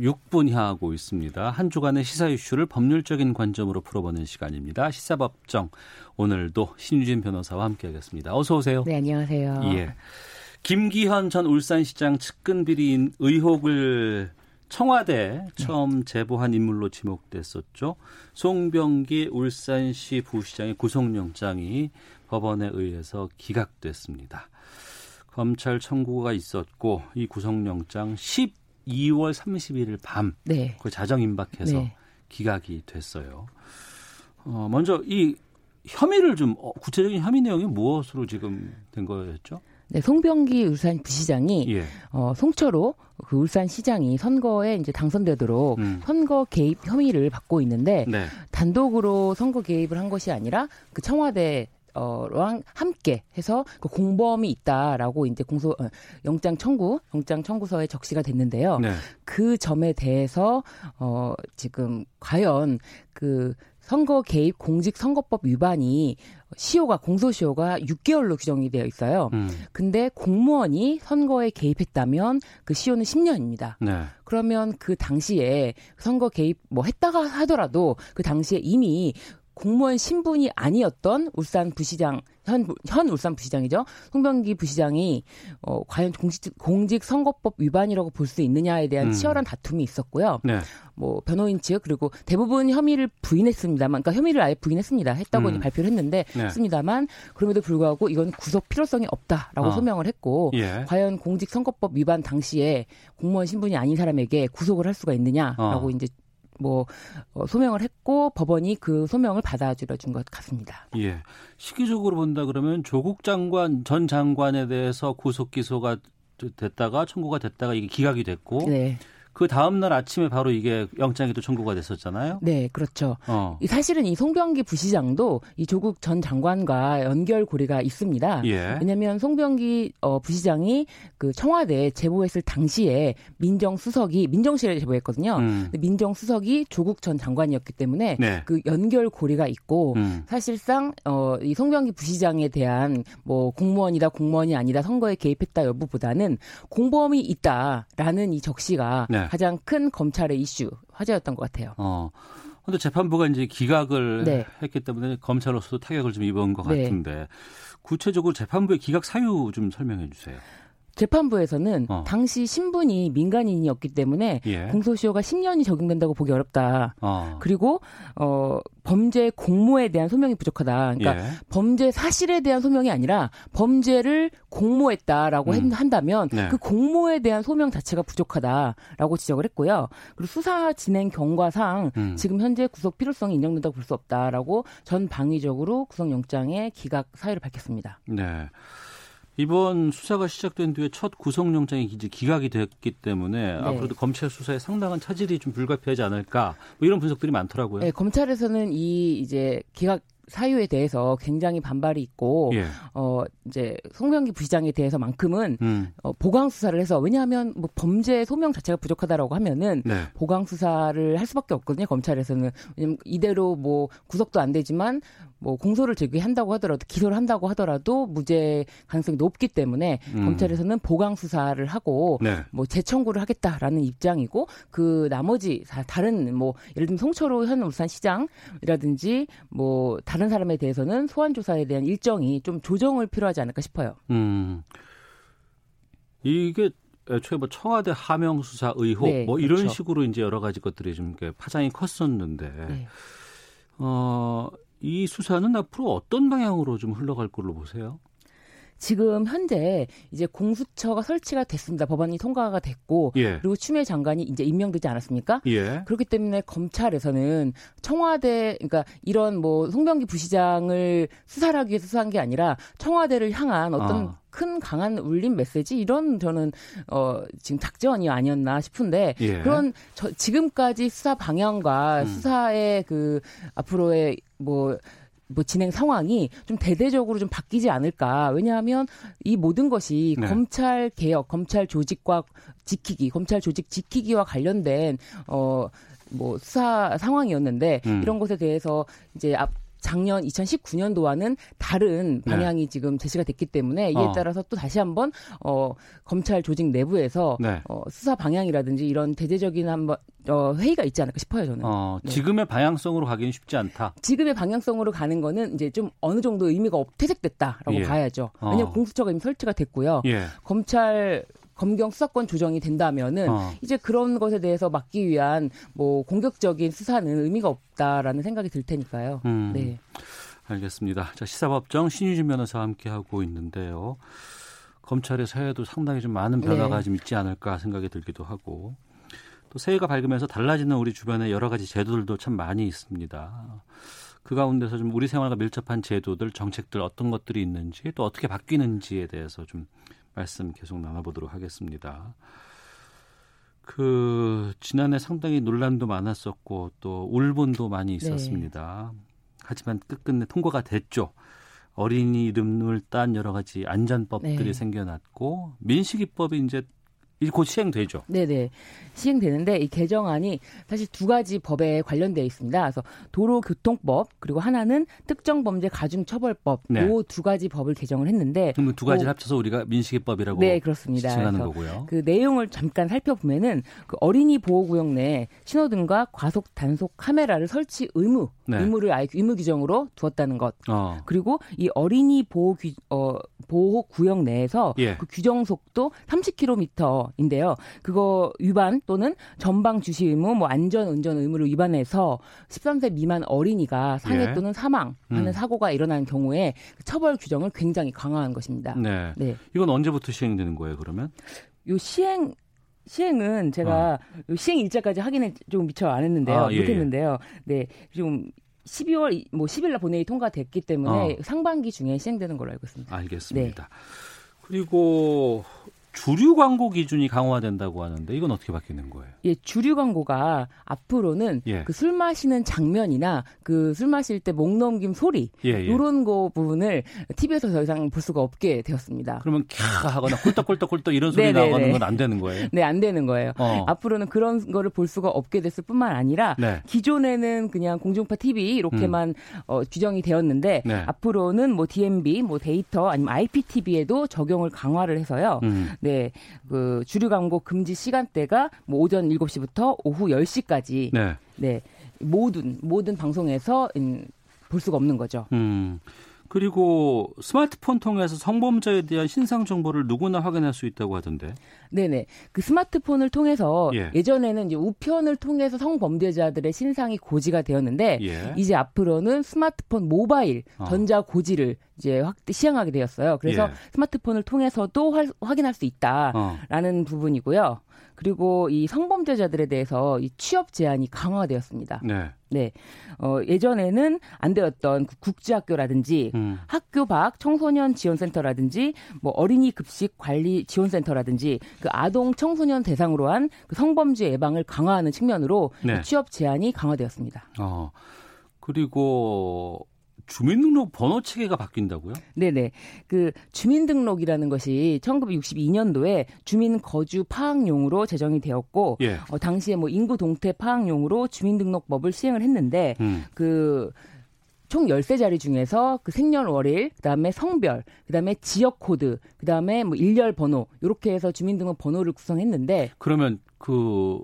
46분 향하고 있습니다. 한 주간의 시사 이슈를 법률적인 관점으로 풀어보는 시간입니다. 시사법정. 오늘도 신유진 변호사와 함께하겠습니다. 어서 오세요. 네, 안녕하세요. 예. 김기현 전 울산시장 측근 비리인 의혹을 청와대 처음 제보한 인물로 지목됐었죠. 송병기 울산시 부시장의 구속영장이 법원에 의해서 기각됐습니다. 검찰 청구가 있었고 이 구속영장 12월 31일 밤 네. 그 자정 임박해서 네. 기각이 됐어요. 어, 먼저 이 혐의를 좀 어, 구체적인 혐의 내용이 무엇으로 지금 된 거였죠? 네, 송병기 울산 부시장이 예. 어, 송철호 그 울산 시장이 선거에 이제 당선되도록 음. 선거 개입 혐의를 받고 있는데 네. 단독으로 선거 개입을 한 것이 아니라 그 청와대 어랑 함께 해서 그 공범이 있다라고 이제 공소 어, 영장 청구 영장 청구서에 적시가 됐는데요. 네. 그 점에 대해서 어 지금 과연 그 선거 개입 공직 선거법 위반이 시효가 공소시효가 6개월로 규정이 되어 있어요. 음. 근데 공무원이 선거에 개입했다면 그 시효는 10년입니다. 네. 그러면 그 당시에 선거 개입 뭐 했다가 하더라도 그 당시에 이미 공무원 신분이 아니었던 울산 부시장 현, 현 울산 부시장이죠. 송병기 부시장이 어, 과연 공직, 공직 선거법 위반이라고 볼 수 있느냐에 대한 음. 치열한 다툼이 있었고요. 네. 뭐 변호인 측 그리고 대부분 혐의를 부인했습니다만, 그러니까 혐의를 아예 부인했습니다. 했다고 음. 발표를 했는데 네. 했습니다만 그럼에도 불구하고 이건 구속 필요성이 없다라고 어. 소명을 했고 예. 과연 공직 선거법 위반 당시에 공무원 신분이 아닌 사람에게 구속을 할 수가 있느냐라고 어. 이제 뭐 어, 소명을 했고 법원이 그 소명을 받아들여 준 것 같습니다. 예. 시기적으로 본다 그러면 조국 장관 전 장관에 대해서 구속 기소가 됐다가 청구가 됐다가 이게 기각이 됐고 네. 그 다음 날 아침에 바로 이게 영장이 또 청구가 됐었잖아요. 네, 그렇죠. 어. 이 사실은 이 송병기 부시장도 이 조국 전 장관과 연결 고리가 있습니다. 예. 왜냐하면 송병기 어, 부시장이 그 청와대에 제보했을 당시에 민정수석이 민정실에 제보했거든요. 음. 민정수석이 조국 전 장관이었기 때문에 네. 그 연결 고리가 있고 음. 사실상 어, 이 송병기 부시장에 대한 뭐 공무원이다 공무원이 아니다 선거에 개입했다 여부보다는 공범이 있다라는 이 적시가 네. 가장 큰 검찰의 이슈 화제였던 것 같아요. 어. 근데 재판부가 이제 기각을 네. 했기 때문에 검찰로서도 타격을 좀 입은 것 네. 같은데 구체적으로 재판부의 기각 사유 좀 설명해 주세요. 재판부에서는 어. 당시 신분이 민간인이었기 때문에 예. 공소시효가 10년이 적용된다고 보기 어렵다. 어. 그리고 어 범죄 공모에 대한 소명이 부족하다. 그러니까 예. 범죄 사실에 대한 소명이 아니라 범죄를 공모했다라고 음. 한다면 네. 그 공모에 대한 소명 자체가 부족하다라고 지적을 했고요. 그리고 수사 진행 경과상 음. 지금 현재 구속 필요성이 인정된다고 볼 수 없다라고 전 방위적으로 구속영장의 기각 사유를 밝혔습니다. 네. 이번 수사가 시작된 뒤에 첫 구속영장이 이제 기각이 됐기 때문에 네. 앞으로도 검찰 수사에 상당한 차질이 좀 불가피하지 않을까 뭐 이런 분석들이 많더라고요. 네, 검찰에서는 이 이제 기각 사유에 대해서 굉장히 반발이 있고 예. 어 이제 송병기 부시장에 대해서만큼은 음. 어, 보강 수사를 해서 왜냐하면 뭐 범죄 소명 자체가 부족하다라고 하면은 네. 보강 수사를 할 수밖에 없거든요 검찰에서는 왜냐면 이대로 뭐 구속도 안 되지만 뭐 공소를 제기한다고 하더라도 기소를 한다고 하더라도 무죄 가능성이 높기 때문에 음. 검찰에서는 보강 수사를 하고 네. 뭐 재청구를 하겠다라는 입장이고 그 나머지 다- 다른 뭐 예를 들면 송철호 현 울산시장이라든지 뭐 다른 사람에 대해서는 소환 조사에 대한 일정이 좀 조정을 필요하지 않을까 싶어요. 음. 이게 애초에 뭐 청와대 하명 수사 의혹 네, 뭐 이런 그렇죠. 식으로 이제 여러 가지 것들이 좀 파장이 컸었는데 네. 어, 이 수사는 앞으로 어떤 방향으로 좀 흘러갈 걸로 보세요? 지금 현재 이제 공수처가 설치가 됐습니다. 법안이 통과가 됐고 예. 그리고 추미애 장관이 이제 임명되지 않았습니까? 예. 그렇기 때문에 검찰에서는 청와대 그러니까 이런 뭐 송병기 부시장을 수사를 하기 위해서 수사한 게 아니라 청와대를 향한 어떤 아. 큰 강한 울림 메시지 이런 저는 어 지금 작전이 아니었나 싶은데 예. 그런 저 지금까지 수사 방향과 음. 수사의 그 앞으로의 뭐 뭐 진행 상황이 좀 대대적으로 좀 바뀌지 않을까. 왜냐하면 이 모든 것이 네. 검찰 개혁, 검찰 조직과 지키기, 검찰 조직 지키기와 관련된 어 뭐 수사 상황이었는데 음. 이런 것에 대해서 이제 앞 작년 2019년도와는 다른 네. 방향이 지금 제시가 됐기 때문에 이에 어. 따라서 또 다시 한번 어 검찰 조직 내부에서 네. 어 수사 방향이라든지 이런 대대적인 한번 어 회의가 있지 않을까 싶어요 저는. 어, 네. 지금의 방향성으로 가기는 쉽지 않다. 지금의 방향성으로 가는 거는 이제 좀 어느 정도 의미가 없- 퇴색됐다라고 예. 봐야죠. 어. 왜냐하면 공수처가 이미 설치가 됐고요. 예. 검찰 검경 수사권 조정이 된다면은 어. 이제 그런 것에 대해서 막기 위한 뭐 공격적인 수사는 의미가 없다라는 생각이 들 테니까요. 음. 네. 알겠습니다. 자, 시사법정 신유진 변호사와 함께 하고 있는데요. 검찰의 새해도 상당히 좀 많은 변화가 네. 좀 있지 않을까 생각이 들기도 하고 또 새해가 밝으면서 달라지는 우리 주변에 여러 가지 제도들도 참 많이 있습니다. 그 가운데서 좀 우리 생활과 밀접한 제도들, 정책들 어떤 것들이 있는지 또 어떻게 바뀌는지에 대해서 좀 말씀 계속 나눠보도록 하겠습니다. 그 지난해 상당히 논란도 많았었고 또 울분도 많이 있었습니다. 하지만 끝끝내 통과가 됐죠. 어린이 이름을 딴 여러 가지 안전법들이 네. 생겨났고 민식이법이 이제 곧 시행되죠. 네네. 시행되는데 이 개정안이 사실 두 가지 법에 관련되어 있습니다. 그래서 도로교통법 그리고 하나는 특정범죄 가중처벌법 네. 이두 가지 법을 개정을 했는데 그럼 두 가지를 뭐- 합쳐서 우리가 민식이법이라고 네, 그렇습니다. 지칭하는 거고요. 그 내용을 잠깐 살펴보면은 그 어린이 보호구역 내 신호등과 과속 단속 카메라를 설치 의무 네. 의무를 아예 의무 규정으로 두었다는 것. 어. 그리고 이 어린이 보호 규, 어, 보호 구역 내에서 예. 그 규정 속도 30km 인데요. 그거 위반 또는 전방 주시 의무, 뭐 안전 운전 의무를 위반해서 13세 미만 어린이가 상해 예. 또는 사망하는 음. 사고가 일어난 경우에 그 처벌 규정을 굉장히 강화한 것입니다. 네. 네. 이건 언제부터 시행되는 거예요, 그러면? 요 시행 시행은 제가 요 시행 일자까지 확인을 좀 미처 안 했는데요. 어. 아, 예, 못했는데요. 네, 좀 12월 이- 뭐 10일 날 본회의 통과됐기 때문에 어. 상반기 중에 시행되는 걸로 알고 있습니다. 알겠습니다. 그리고 주류 광고 기준이 강화된다고 하는데 이건 어떻게 바뀌는 거예요? 예, 주류 광고가 앞으로는 예. 그술 마시는 장면이나 그 술 마실 때 목 넘김 소리 예, 예. 이런 거 부분을 TV에서 더 이상 볼 수가 없게 되었습니다. 그러면 캬 하거나 꿀떡꿀떡꿀떡 이런 소리 네, 네, 나가는 네. 건안 되는 거예요? 네, 안 되는 거예요. 어. 앞으로는 그런 거를 볼 수가 없게 됐을 뿐만 아니라 네. 기존에는 그냥 공중파 TV 이렇게만 어, 규정이 되었는데 네. 앞으로는 뭐 DMB, 뭐 데이터 아니면 IPTV에도 적용을 강화를 해서요. 음. 네, 그 주류 광고 금지 시간대가 뭐 오전 7시부터 오후 10시까지 네. 네, 모든 모든 방송에서 음, 볼 수가 없는 거죠. 음. 그리고 스마트폰 통해서 성범죄에 대한 신상 정보를 누구나 확인할 수 있다고 하던데. 네네. 그 스마트폰을 통해서 예. 예. 전에는 이제 우편을 통해서 성범죄자들의 신상이 고지가 되었는데 예. 이제 앞으로는 스마트폰 모바일 어. 전자 고지를 이제 확 시행하게 되었어요. 그래서 예. 스마트폰을 통해서도 활- 확인할 수 있다라는 어. 부분이고요. 그리고 이 성범죄자들에 대해서 이 취업 제한이 강화되었습니다. 네. 네. 어, 예전에는 안 되었던 그 국제학교라든지 음. 학교 밖 청소년 지원센터라든지 뭐 어린이 급식 관리 지원센터라든지 그 아동 청소년 대상으로 한 그 성범죄 예방을 강화하는 측면으로 네. 취업 제한이 강화되었습니다. 어. 그리고 주민등록 번호 체계가 바뀐다고요? 네네. 그 주민등록이라는 것이 1962년도에 주민 거주 파악용으로 제정이 되었고 예. 어, 당시에 뭐 인구 동태 파악용으로 주민등록법을 시행을 했는데 음. 그총 13자리 중에서 그 생년월일, 그다음에 성별, 그다음에 지역 코드, 그다음에 뭐 일련 번호 이렇게 해서 주민등록 번호를 구성했는데 그러면 그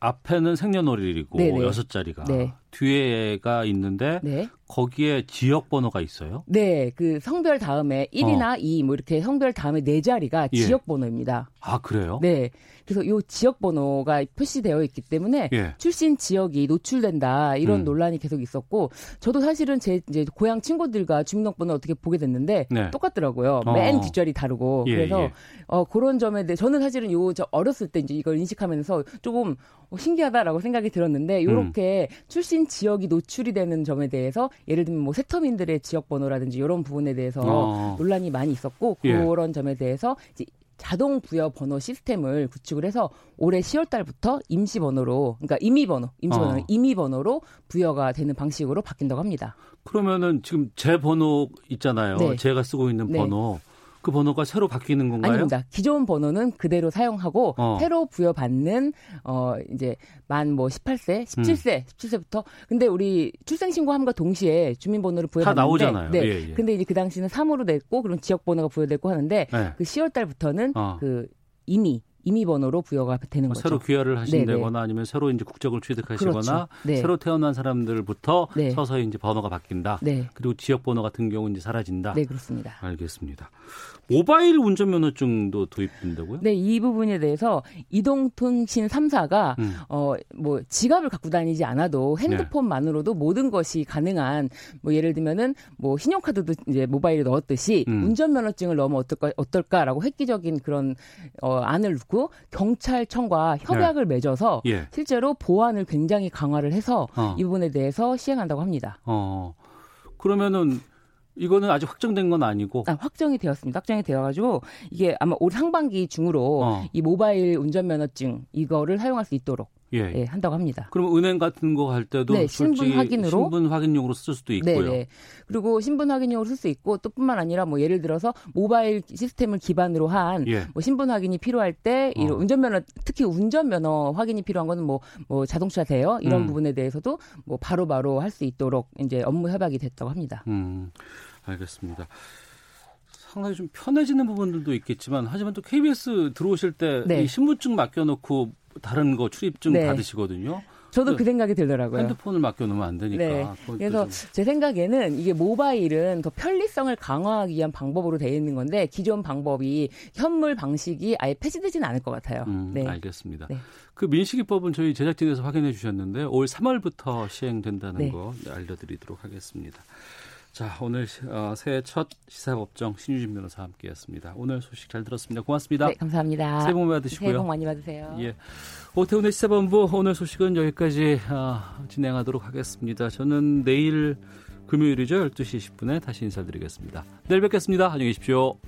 앞에는 생년월일이고. 여섯 자리가 네. 뒤에가 있는데 네. 거기에 지역 번호가 있어요. 네, 그 성별 다음에 1이나 2, 뭐 이렇게 성별 다음에 네 자리가 어. 예. 지역 번호입니다. 아 그래요? 네. 그래서 요 지역 번호가 표시되어 있기 때문에 예. 출신 지역이 노출된다 이런 음. 논란이 계속 있었고 저도 사실은 제 이제 고향 친구들과 주민등록번호 어떻게 보게 됐는데 네. 똑같더라고요. 어. 맨 뒷자리 다르고 예, 그래서 예. 어 그런 점에 대해 저는 사실은 요 저 어렸을 때 이제 이걸 인식하면서 조금 어, 신기하다라고 생각이 들었는데 요렇게 출신 지역이 노출이 되는 점에 대해서 예를 들면 뭐 세터민들의 지역 번호라든지 이런 부분에 대해서 어. 논란이 많이 있었고 예. 그런 점에 대해서 이제 자동 부여 번호 시스템을 구축을 해서 올해 10월 달부터 임시 번호로 그러니까 임의 번호, 임시 번호, 어. 임의 번호로 부여가 되는 방식으로 바뀐다고 합니다. 그러면은 지금 제 번호 있잖아요. 네. 제가 쓰고 있는 네. 번호. 그 번호가 새로 바뀌는 건가요? 아닙니다. 기존 번호는 그대로 사용하고 어. 새로 부여받는 어 이제 만 뭐 18세, 17세, 17세부터 근데 우리 출생 신고함과 동시에 주민번호를 부여받는데 나오잖아요. 네. 예, 예. 근데 이제 그 당시는 3으로 냈고 그럼 지역 번호가 부여됐고 하는데 네. 그 10월 달부터는 어. 그 임의 임의 번호로 부여가 되는 거죠. 새로 귀화를. 하신다거나 아니면 새로 이제 국적을 취득하시거나 그렇죠. 네. 새로 태어난 사람들부터 네. 서서히 이제 번호가 바뀐다. 네. 그리고 지역 번호 같은 경우는 이제 사라진다. 네, 그렇습니다. 알겠습니다. 모바일 운전면허증도 도입된다고요? 네, 이 부분에 대해서 이동통신 3사가 음. 어뭐 지갑을 갖고 다니지 않아도 네. 핸드폰만으로도 모든 것이 가능한 뭐 예를 들면은 뭐 신용카드도 이제 모바일에 넣었듯이 음. 운전면허증을 넣으면 어떨까 어떨까라고 획기적인 그런 어 안을 놓고 경찰청과 협약을 맺어서 예. 실제로 보안을 굉장히 강화를 해서 어. 이 부분에 대해서 시행한다고 합니다. 어. 그러면은 이거는 아직 확정된 건 아니고 아, 확정이 되었습니다. 확정이 되어가지고 이게 아마 올 상반기 중으로 어. 이 모바일 운전면허증 이거를 사용할 수 있도록 예. 예, 한다고 합니다. 그럼 은행 같은 거 할 때도 네, 신분 확인으로? 신분 확인용으로 쓸 수도 있고요. 네네. 그리고 신분 확인용으로 쓸 수 있고 또 뿐만 아니라 뭐 예를 들어서 모바일 시스템을 기반으로 한 예. 뭐 신분 확인이 필요할 때 이런 어. 운전면허 특히 운전면허 확인이 필요한 거는 뭐, 뭐 자동차 대여 이런 음. 부분에 대해서도 뭐 바로바로 할 수 있도록 이제 업무 협약이 됐다고 합니다. 음, 알겠습니다. 상당히 좀 편해지는 부분들도 있겠지만 하지만 또 KBS 들어오실 때 네. 이 신분증 맡겨놓고 다른 거 출입증 네. 받으시거든요. 저도 그그 생각이 들더라고요. 핸드폰을 맡겨놓으면 안 되니까. 네. 그래서 좀- 제 생각에는 이게 모바일은 더 편리성을 강화하기 위한 방법으로 되어 있는 건데 기존 방법이 현물 방식이 아예 폐지되지는 않을 것 같아요. 음, 네. 알겠습니다. 네. 그 민식이법은 저희 제작진에서 확인해 주셨는데 올 3월부터 시행된다는 네. 거 알려드리도록 하겠습니다. 자, 오늘 시- 어, 새해 첫 시사법정 신유진 변호사와 함께했습니다. 오늘 소식 잘 들었습니다. 고맙습니다. 네, 감사합니다. 새해 복 많이 받으시고요. 새해 복 많이 받으세요. 예. 오태훈의 시사본부 오늘 소식은 여기까지 아, 진행하도록 하겠습니다. 저는 내일 금요일이죠. 12시 10분에 다시 인사드리겠습니다. 내일 뵙겠습니다. 안녕히 계십시오.